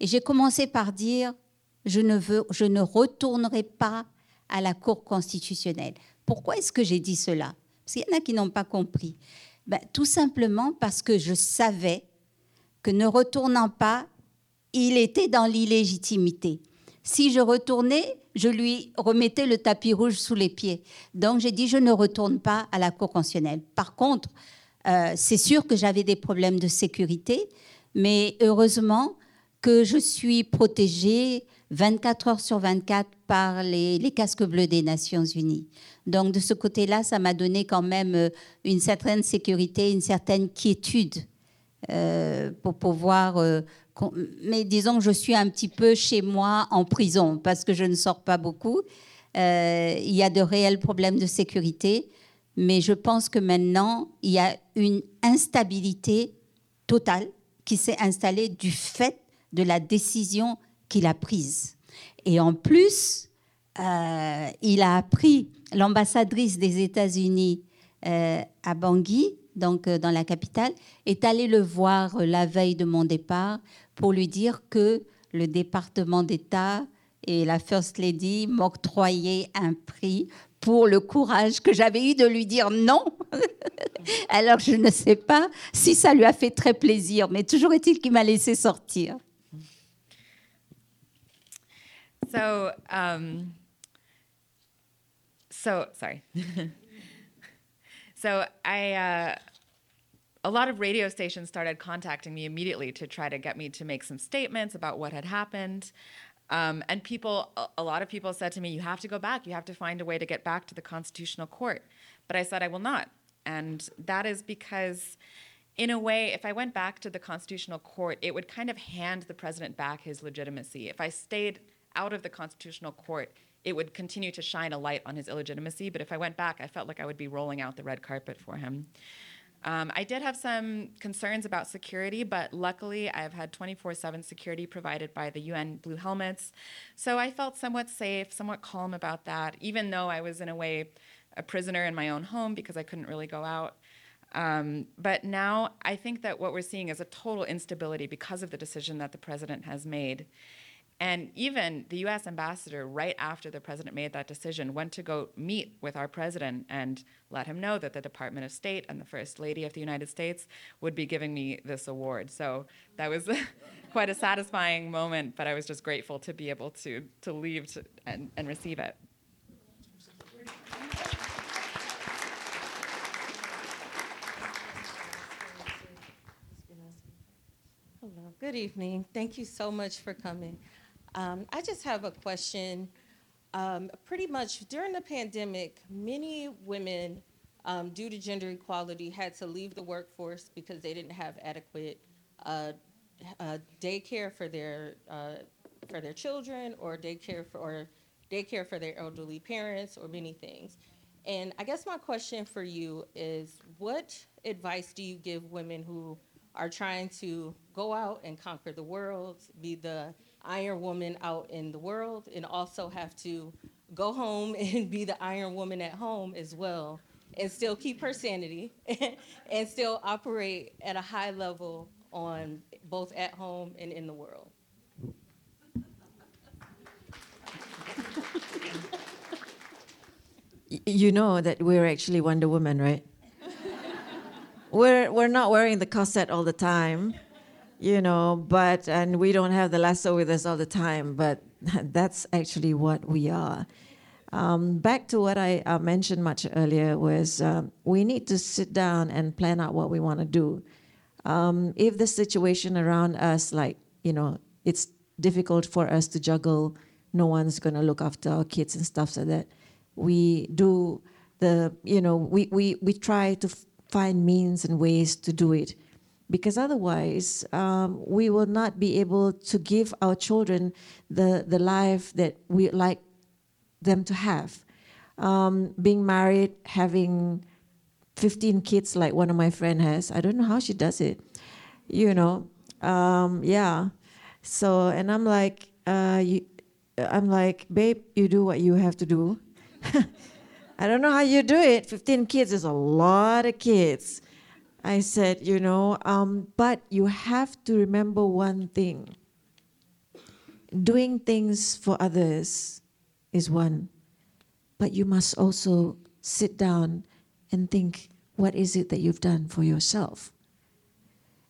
Et j'ai commencé par dire, je ne, veux, je ne retournerai pas à la Cour constitutionnelle. Pourquoi est-ce que j'ai dit cela? Parce qu'il y en a qui n'ont pas compris. Ben, tout simplement parce que je savais que ne retournant pas, il était dans l'illégitimité. Si je retournais, je lui remettais le tapis rouge sous les pieds. Donc j'ai dit, je ne retourne pas à la Cour constitutionnelle. Par contre, euh, c'est sûr que j'avais des problèmes de sécurité, mais heureusement que je suis protégée 24 heures sur 24 par les, casques bleus des Nations Unies. Donc de ce côté-là, ça m'a donné quand même euh, une certaine sécurité, une certaine quiétude euh, pour pouvoir... mais disons que je suis un petit peu chez moi en prison parce que je ne sors pas beaucoup. Euh, il y a de réels problèmes de sécurité, mais je pense que maintenant, il y a une instabilité totale qui s'est installée du fait de la décision qu'il a prise. Et en plus, euh, il a appris, l'ambassadrice des États-Unis euh, à Bangui, donc euh, dans la capitale, est allée le voir euh, la veille de mon départ pour lui dire que le département d'État et la First Lady m'octroyaient un prix pour le courage que j'avais eu de lui dire non. [LAUGHS] Alors je ne sais pas si ça lui a fait très plaisir, mais toujours est-il qu'il m'a laissé sortir. So, um, so sorry. [LAUGHS] so I, uh, a lot of radio stations started contacting me immediately to try to get me to make some statements about what had happened. Um, and people, a- lot of people said to me, "You have to go back. You have to find a way to get back to the Constitutional Court." But I said, "I will not," and that is because in a way, if I went back to the Constitutional Court, it would kind of hand the president back his legitimacy. If I stayed out of the Constitutional Court, it would continue to shine a light on his illegitimacy. But if I went back, I felt like I would be rolling out the red carpet for him. Um, I did have some concerns about security, but luckily I've had 24 7 security provided by the UN Blue Helmets. So I felt somewhat safe, somewhat calm about that, even though I was in a way a prisoner in my own home because I couldn't really go out. Um, but now I think that what we're seeing is a total instability because of the decision that the president has made. And even the US ambassador, right after the president made that decision, went to go meet with our president and let him know that the Department of State and the First Lady of the United States would be giving me this award. So that was [LAUGHS] quite a satisfying moment, but I was just grateful to be able to, to leave to, and, and receive it. Hello, good evening. Thank you so much for coming. Um, I just have a question. Um, pretty much during the pandemic, many women, um, due to gender equality, had to leave the workforce because they didn't have adequate uh, uh, daycare for their uh, for their children, or daycare for or daycare for their elderly parents, or many things. And I guess my question for you is, what advice do you give women who are trying to go out and conquer the world, be the Iron Woman out in the world, and also have to go home [LAUGHS] and be the Iron Woman at home as well, and still keep her sanity [LAUGHS] and still operate at a high level on both at home and in the world? You know that we're actually Wonder Woman, right? [LAUGHS] we're we're not wearing the corset all the time, you know, but and we don't have the lasso with us all the time, but [LAUGHS] that's actually what we are. Um, back to what I uh, mentioned much earlier was um, we need to sit down and plan out what we want to do. Um, if the situation around us, like you know, it's difficult for us to juggle, no one's going to look after our kids and stuff like that. We do the, you know, we we we try to f- find means and ways to do it, because otherwise um, we will not be able to give our children the the life that we like them to have. Um, being married, having 15 kids like one of my friend has. I don't know how she does it. You know, um, yeah. So and I'm like, uh, you, I'm like, babe, you do what you have to do. [LAUGHS] I don't know how you do it. 15 kids is a lot of kids. I said, you know, um, but you have to remember one thing. Doing things for others is one, but you must also sit down and think, what is it that you've done for yourself?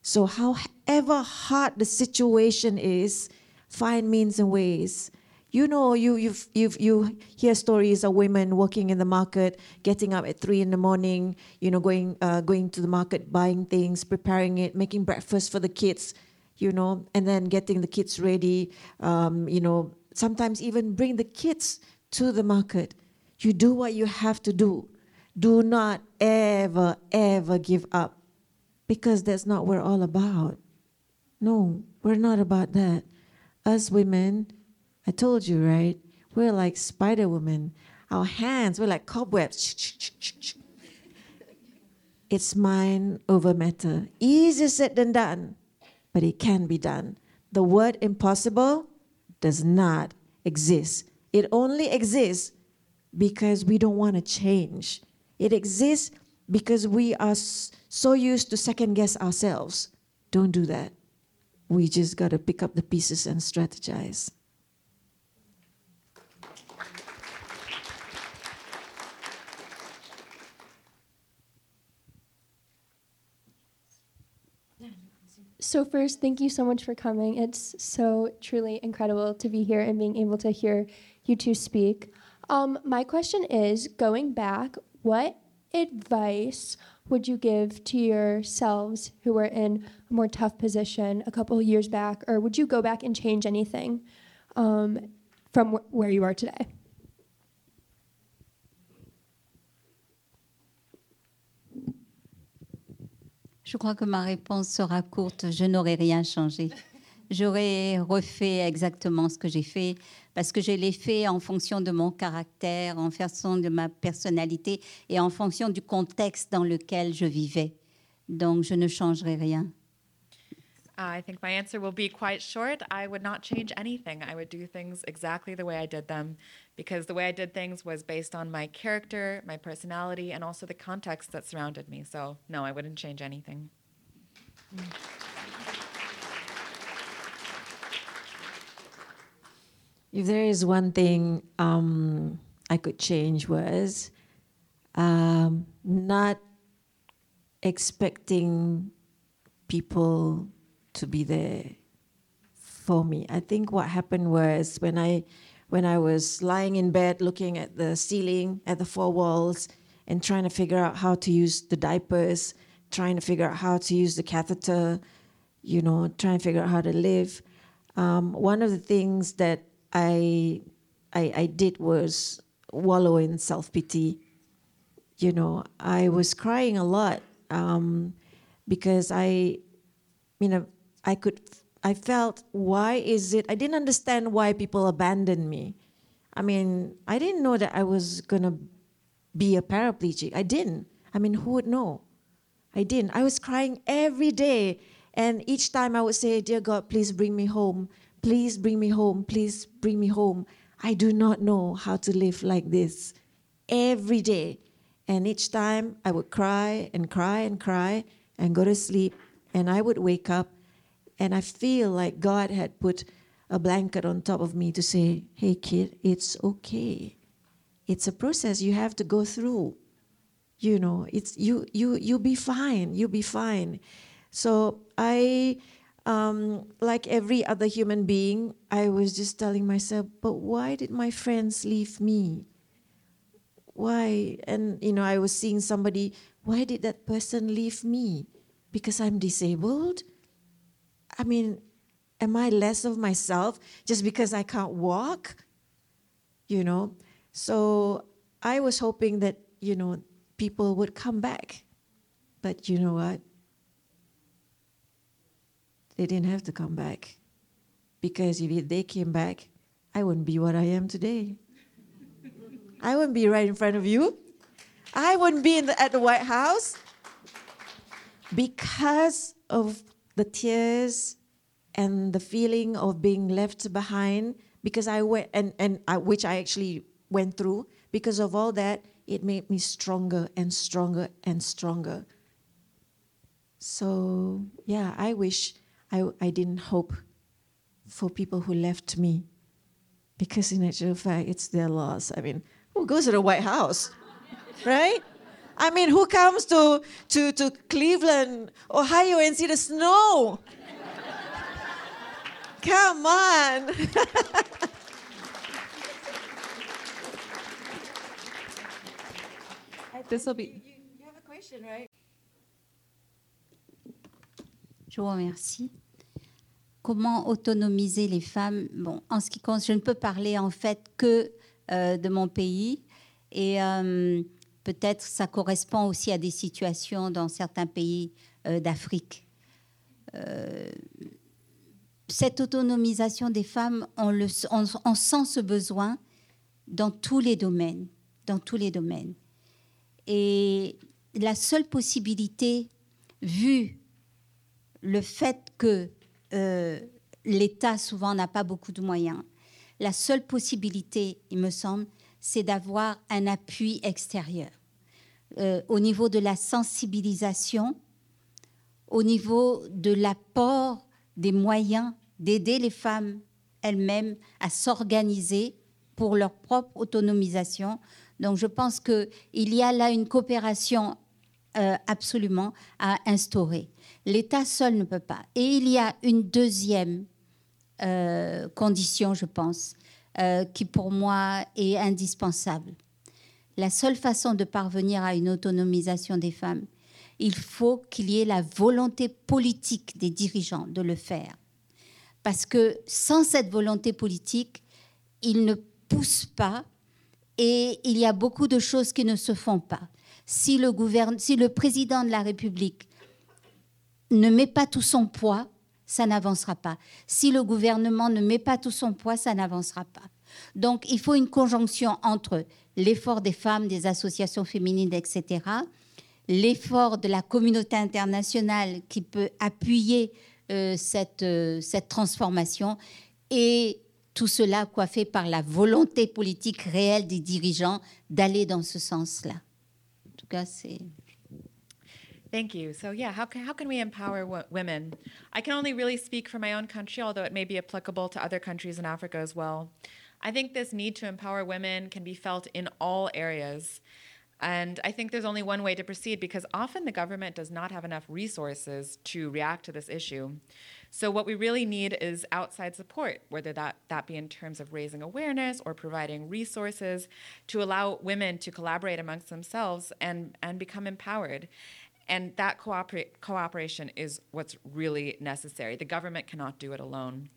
So, however hard the situation is, find means and ways. You know, you you've, you've, you hear stories of women working in the market, getting up at three in the morning, you know, going uh, going to the market, buying things, preparing it, making breakfast for the kids, you know, and then getting the kids ready, um, you know, sometimes even bring the kids to the market. You do what you have to do. Do not ever, ever give up because that's not what we're all about. No, we're not about that. Us women, I told you, right? We're like Spider Woman. Our hands, we're like cobwebs. It's mind over matter. Easier said than done, but it can be done. The word impossible does not exist. It only exists because we don't want to change. It exists because we are so used to second guess ourselves. Don't do that. We just got to pick up the pieces and strategize. So, first, thank you so much for coming. It's so truly incredible to be here and being able to hear you two speak. Um, my question is going back, what advice would you give to yourselves who were in a more tough position a couple years back, or would you go back and change anything um, from wh- where you are today? Je crois que ma réponse sera courte. Je n'aurais rien changé. J'aurais refait exactement ce que j'ai fait parce que je l'ai fait en fonction de mon caractère, en fonction de ma personnalité et en fonction du contexte dans lequel je vivais. Donc, je ne changerai rien. I think my answer will be quite short. I would not change anything. I would do things exactly the way I did them because the way I did things was based on my character, my personality, and also the context that surrounded me. So, no, I wouldn't change anything. If there is one thing um, I could change was um, not expecting people to be there for me. I think what happened was when I when I was lying in bed looking at the ceiling, at the four walls, and trying to figure out how to use the diapers, trying to figure out how to use the catheter, you know, trying to figure out how to live. Um, one of the things that I, I I did was wallow in self pity. You know, I was crying a lot um, because I, you know, I could, I felt why is it? I didn't understand why people abandoned me. I mean, I didn't know that I was gonna be a paraplegic. I didn't. I mean, who would know? I didn't. I was crying every day. And each time I would say, Dear God, please bring me home. Please bring me home. Please bring me home. I do not know how to live like this every day. And each time I would cry and cry and cry and go to sleep. And I would wake up and I feel like God had put a blanket on top of me to say, Hey, kid, it's okay. It's a process you have to go through. You know it's you you you'll be fine you'll be fine. So i um, like every other human being i was just telling myself but why did my friends leave me? Why? And you know i was seeing somebody why did that person leave me? Because i'm disabled i mean am i less of myself just because i can't walk you know so i was hoping that you know people would come back. But you know what? They didn't have to come back. Because if they came back, I wouldn't be what I am today. I wouldn't be right in front of you. I wouldn't be in the, at the White House because of the tears and the feeling of being left behind. Because I went, and, and I, which I actually went through, because of all that, it made me stronger and stronger and stronger. So, yeah, I wish I, I didn't hope for people who left me because, in actual fact, it's their loss. I mean, who goes to the White House, right? I mean, who comes to, to, to Cleveland, Ohio, and see the snow? [LAUGHS] Come on. [LAUGHS] This will be. You have a question, right? Je vous remercie. comment autonomiser les femmes? Bon, en ce qui concerne, je ne peux parler en fait que euh, de mon pays et euh, peut-être ça correspond aussi à des situations dans certains pays euh, d'Afrique. cette autonomisation des femmes, on sent ce besoin dans tous les domaines, dans tous les domaines. Et la seule possibilité, vu le fait que euh, l'État souvent n'a pas beaucoup de moyens. La seule possibilité, il me semble, c'est d'avoir un appui extérieur euh, au niveau de la sensibilisation, au niveau de l'apport des moyens d'aider les femmes elles-mêmes à s'organiser pour leur propre autonomisation. Donc je pense qu'il y a là une coopération euh, absolument à instaurer. L'État seul ne peut pas. Et il y a une deuxième euh, condition, je pense, euh, qui pour moi est indispensable. La seule façon de parvenir à une autonomisation des femmes, il faut qu'il y ait la volonté politique des dirigeants de le faire. Parce que sans cette volonté politique, ils ne poussent pas et il y a beaucoup de choses qui ne se font pas. Si le, si le président de la République ne met pas tout son poids, ça n'avancera pas. Si le gouvernement ne met pas tout son poids, ça n'avancera pas. Donc il faut une conjonction entre l'effort des femmes, des associations féminines, etc., l'effort de la communauté internationale qui peut appuyer euh, cette, euh, cette transformation et tout cela coiffé par la volonté politique réelle des dirigeants d'aller dans ce sens-là. En tout cas, c'est... Thank you. So, yeah, how can, how can we empower w- women? I can only really speak for my own country, although it may be applicable to other countries in Africa as well. I think this need to empower women can be felt in all areas. And I think there's only one way to proceed because often the government does not have enough resources to react to this issue. So what we really need is outside support, whether that, that be in terms of raising awareness or providing resources to allow women to collaborate amongst themselves and, and become empowered. And that cooperate, cooperation is what's really necessary. The government cannot do it alone.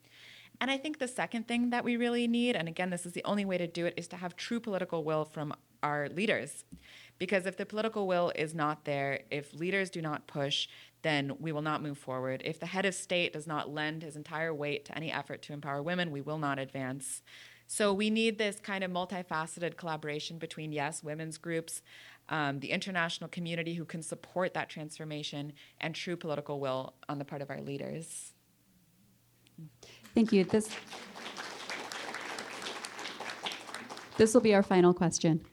And I think the second thing that we really need, and again, this is the only way to do it, is to have true political will from our leaders. Because if the political will is not there, if leaders do not push, then we will not move forward. If the head of state does not lend his entire weight to any effort to empower women, we will not advance. So we need this kind of multifaceted collaboration between, yes, women's groups, um, the international community who can support that transformation, and true political will on the part of our leaders. Thank you. This, this will be our final question.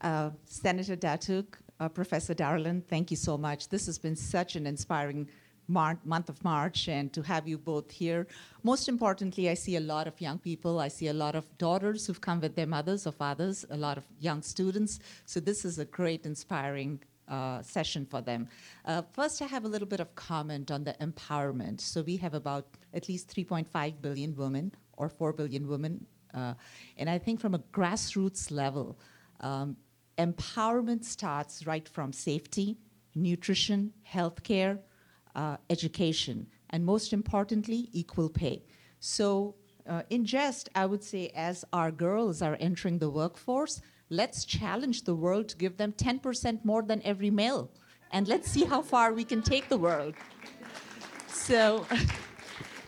Uh, Senator Datuk, uh, Professor Darlan, thank you so much. This has been such an inspiring Mar- month of March and to have you both here. Most importantly, I see a lot of young people. I see a lot of daughters who've come with their mothers or fathers, a lot of young students. So this is a great, inspiring uh, session for them. Uh, first, I have a little bit of comment on the empowerment. So we have about at least 3.5 billion women or 4 billion women. Uh, and I think from a grassroots level, um, empowerment starts right from safety, nutrition, healthcare, uh, education, and most importantly, equal pay. So, uh, in jest, I would say, as our girls are entering the workforce, let's challenge the world to give them 10% more than every male. And let's see how far we can take the world. So, [LAUGHS]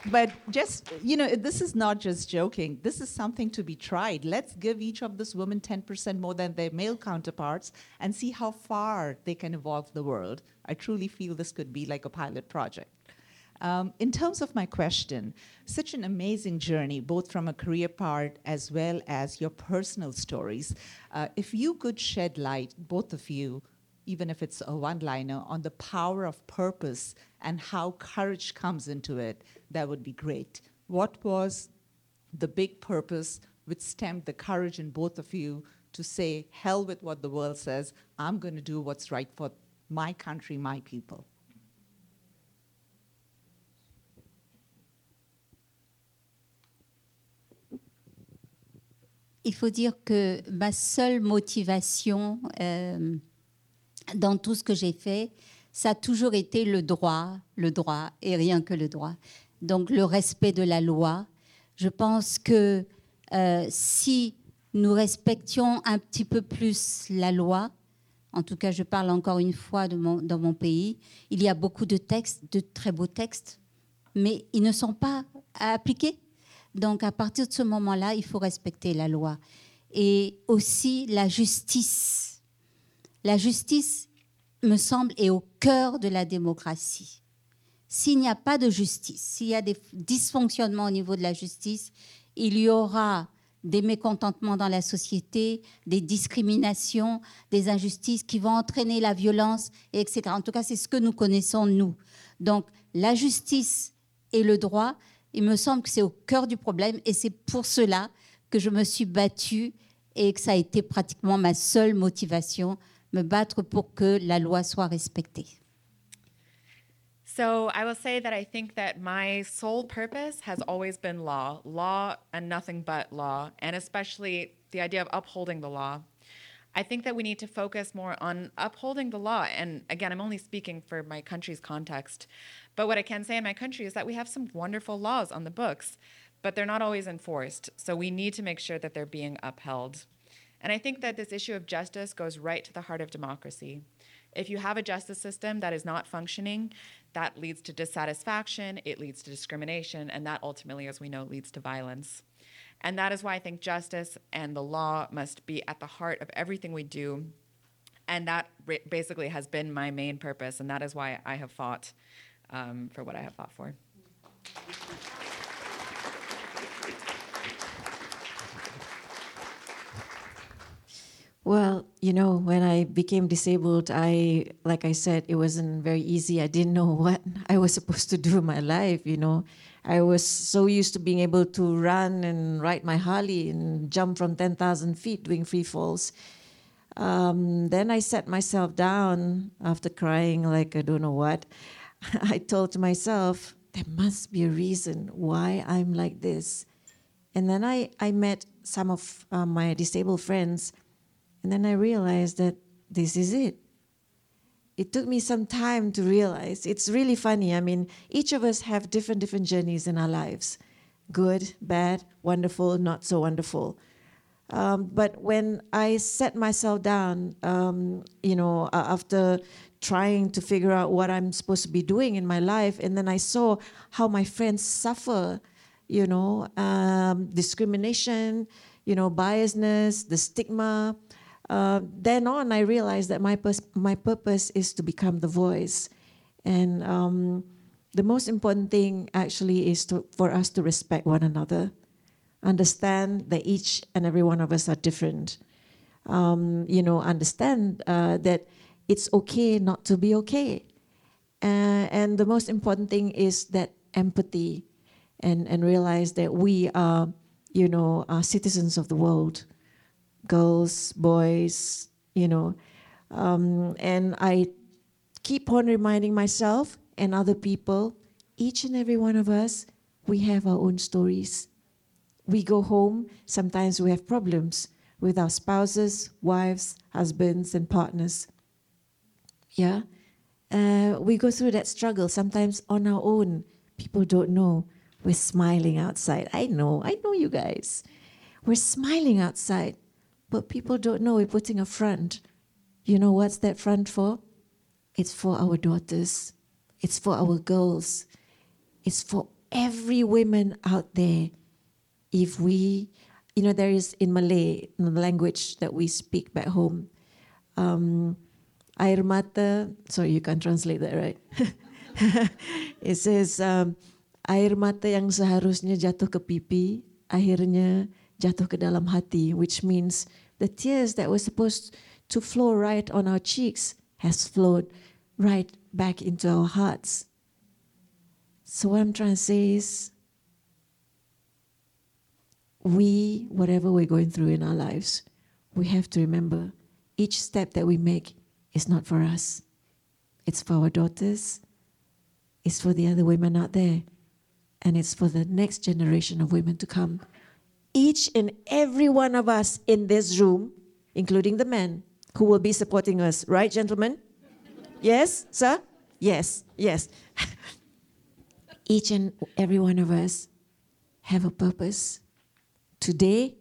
but just, you know, this is not just joking. This is something to be tried. Let's give each of these women 10% more than their male counterparts and see how far they can evolve the world. I truly feel this could be like a pilot project. Um, in terms of my question, such an amazing journey, both from a career part as well as your personal stories. Uh, if you could shed light, both of you, even if it's a one liner, on the power of purpose and how courage comes into it, that would be great. What was the big purpose which stemmed the courage in both of you to say, hell with what the world says, I'm going to do what's right for my country, my people? Il faut dire que ma seule motivation euh, dans tout ce que j'ai fait, ça a toujours été le droit, le droit et rien que le droit. Donc le respect de la loi. Je pense que euh, si nous respections un petit peu plus la loi, en tout cas je parle encore une fois dans mon pays, il y a beaucoup de textes, de très beaux textes, mais ils ne sont pas appliqués. Donc à partir de ce moment-là, il faut respecter la loi. Et aussi la justice. La justice, me semble, est au cœur de la démocratie. S'il n'y a pas de justice, s'il y a des dysfonctionnements au niveau de la justice, il y aura des mécontentements dans la société, des discriminations, des injustices qui vont entraîner la violence, etc. En tout cas, c'est ce que nous connaissons, nous. Donc, la justice et le droit, il me semble que c'est au cœur du problème et c'est pour cela que je me suis battue et que ça a été pratiquement ma seule motivation, me battre pour que la loi soit respectée. So I will say that I think that my sole purpose has always been law, law and nothing but law, and especially the idea of upholding the law. I think that we need to focus more on upholding the law. And again, I'm only speaking for my country's context. But what I can say in my country is that we have some wonderful laws on the books, but they're not always enforced. So we need to make sure that they're being upheld. And I think that this issue of justice goes right to the heart of democracy. If you have a justice system that is not functioning, that leads to dissatisfaction, it leads to discrimination, and that ultimately, as we know, leads to violence. And that is why I think justice and the law must be at the heart of everything we do. And that basically has been my main purpose, and that is why I have fought um, for what I have fought for. Well, you know, when I became disabled, I, like I said, it wasn't very easy. I didn't know [LAUGHS] what I was supposed to do in my life, you know. I was so used to being able to run and ride my Harley and jump from 10,000 feet doing free falls. Um, then I sat myself down after crying like I don't know what. [LAUGHS] I told myself, there must be a reason why I'm like this. And then I, I met some of uh, my disabled friends, and then I realized that this is it. It took me some time to realize. It's really funny. I mean, each of us have different different journeys in our lives, good, bad, wonderful, not so wonderful. Um, but when I set myself down, um, you know, uh, after trying to figure out what I'm supposed to be doing in my life. And then I saw how my friends suffer, you know, um, discrimination, you know, biasness, the stigma. Uh, then on, I realized that my, pers- my purpose is to become the voice. And um, the most important thing actually is to, for us to respect one another, understand that each and every one of us are different. Um, you know, understand uh, that it's okay not to be okay. Uh, and the most important thing is that empathy and, and realize that we are, you know, are citizens of the world, girls, boys, you know. Um, and I keep on reminding myself and other people, each and every one of us, we have our own stories. We go home, sometimes we have problems with our spouses, wives, husbands, and partners. Yeah. Uh, we go through that struggle sometimes on our own. People don't know. We're smiling outside. I know, I know you guys. We're smiling outside, but people don't know we're putting a front. You know what's that front for? It's for our daughters, it's for our girls, it's for every woman out there. If we, you know, there is in Malay, in the language that we speak back home, um, air mata, sorry, you can't translate that, right? [LAUGHS] it says, um, air mata yang seharusnya jatuh ke pipi, akhirnya jatuh ke dalam hati, which means the tears that were supposed to flow right on our cheeks has flowed right back into our hearts. So what I'm trying to say is, we, whatever we're going through in our lives, we have to remember each step that we make is not for us. It's for our daughters, it's for the other women out there, and it's for the next generation of women to come. Each and every one of us in this room, including the men who will be supporting us, right, gentlemen? Yes, sir? Yes, yes. [LAUGHS] each and every one of us have a purpose. Today,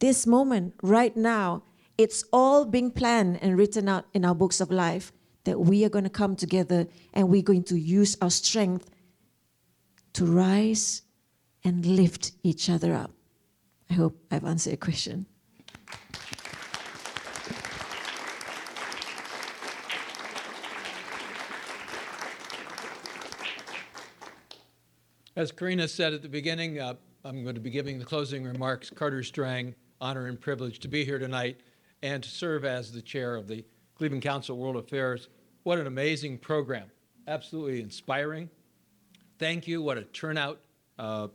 this moment, right now, it's all being planned and written out in our books of life that we are going to come together and we're going to use our strength to rise and lift each other up. I hope I've answered your question. As Karina said at the beginning, uh, I'm going to be giving the closing remarks. Carter Strang, honor and privilege to be here tonight and to serve as the chair of the Cleveland Council World Affairs. What an amazing program. Absolutely inspiring. Thank you. What a turnout. Uh,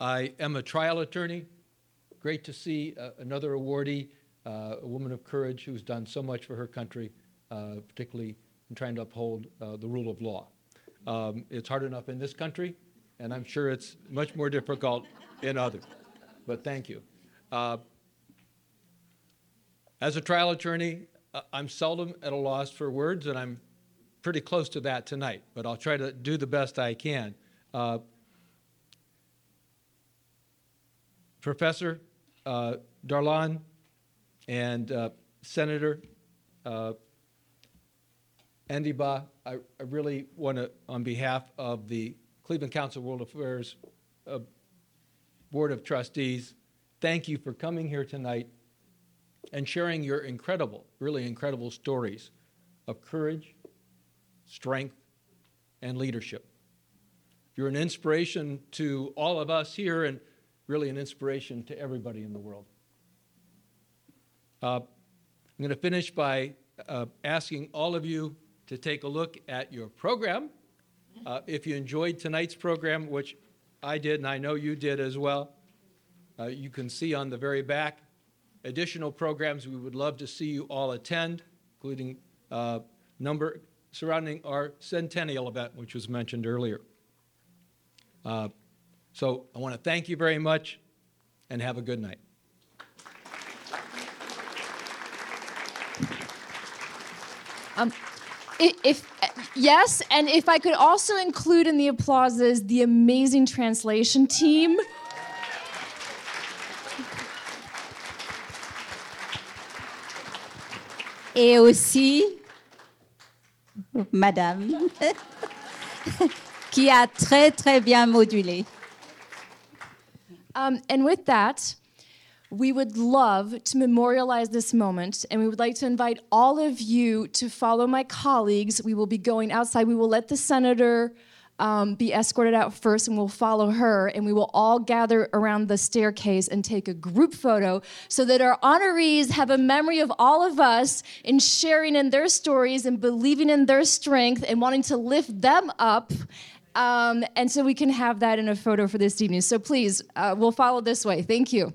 I am a trial attorney. Great to see uh, another awardee, uh, a woman of courage who's done so much for her country, uh, particularly in trying to uphold uh, the rule of law. Um, it's hard enough in this country, and I'm sure it's much more difficult in others. But thank you. Uh, as a trial attorney, uh, I'm seldom at a loss for words, and I'm pretty close to that tonight, but I'll try to do the best I can. Uh, Professor uh, Darlan and uh, Senator uh, Adiba, I, I really want to, on behalf of the Cleveland Council World Affairs uh, Board of Trustees, thank you for coming here tonight and sharing your incredible, really incredible stories of courage, strength, and leadership. You're an inspiration to all of us here and really an inspiration to everybody in the world. Uh, I'm going to finish by uh, asking all of you to take a look at your program. Uh, if you enjoyed tonight's program, which I did and I know you did as well, uh, you can see on the very back additional programs we would love to see you all attend, including uh, number surrounding our centennial event, which was mentioned earlier. So I want to thank you very much and have a good night. Um, if yes, and if I could also include in the applauses the amazing translation team. Et aussi, Madame, [LAUGHS] qui a très très bien modulé. Um, and with that, we would love to memorialize this moment, and we would like to invite all of you to follow my colleagues. We will be going outside. We will let the senator um, be escorted out first, and we'll follow her, and we will all gather around the staircase and take a group photo so that our honorees have a memory of all of us in sharing in their stories and believing in their strength and wanting to lift them up. Um, and so we can have that in a photo for this evening. So please, uh, we'll follow this way. Thank you.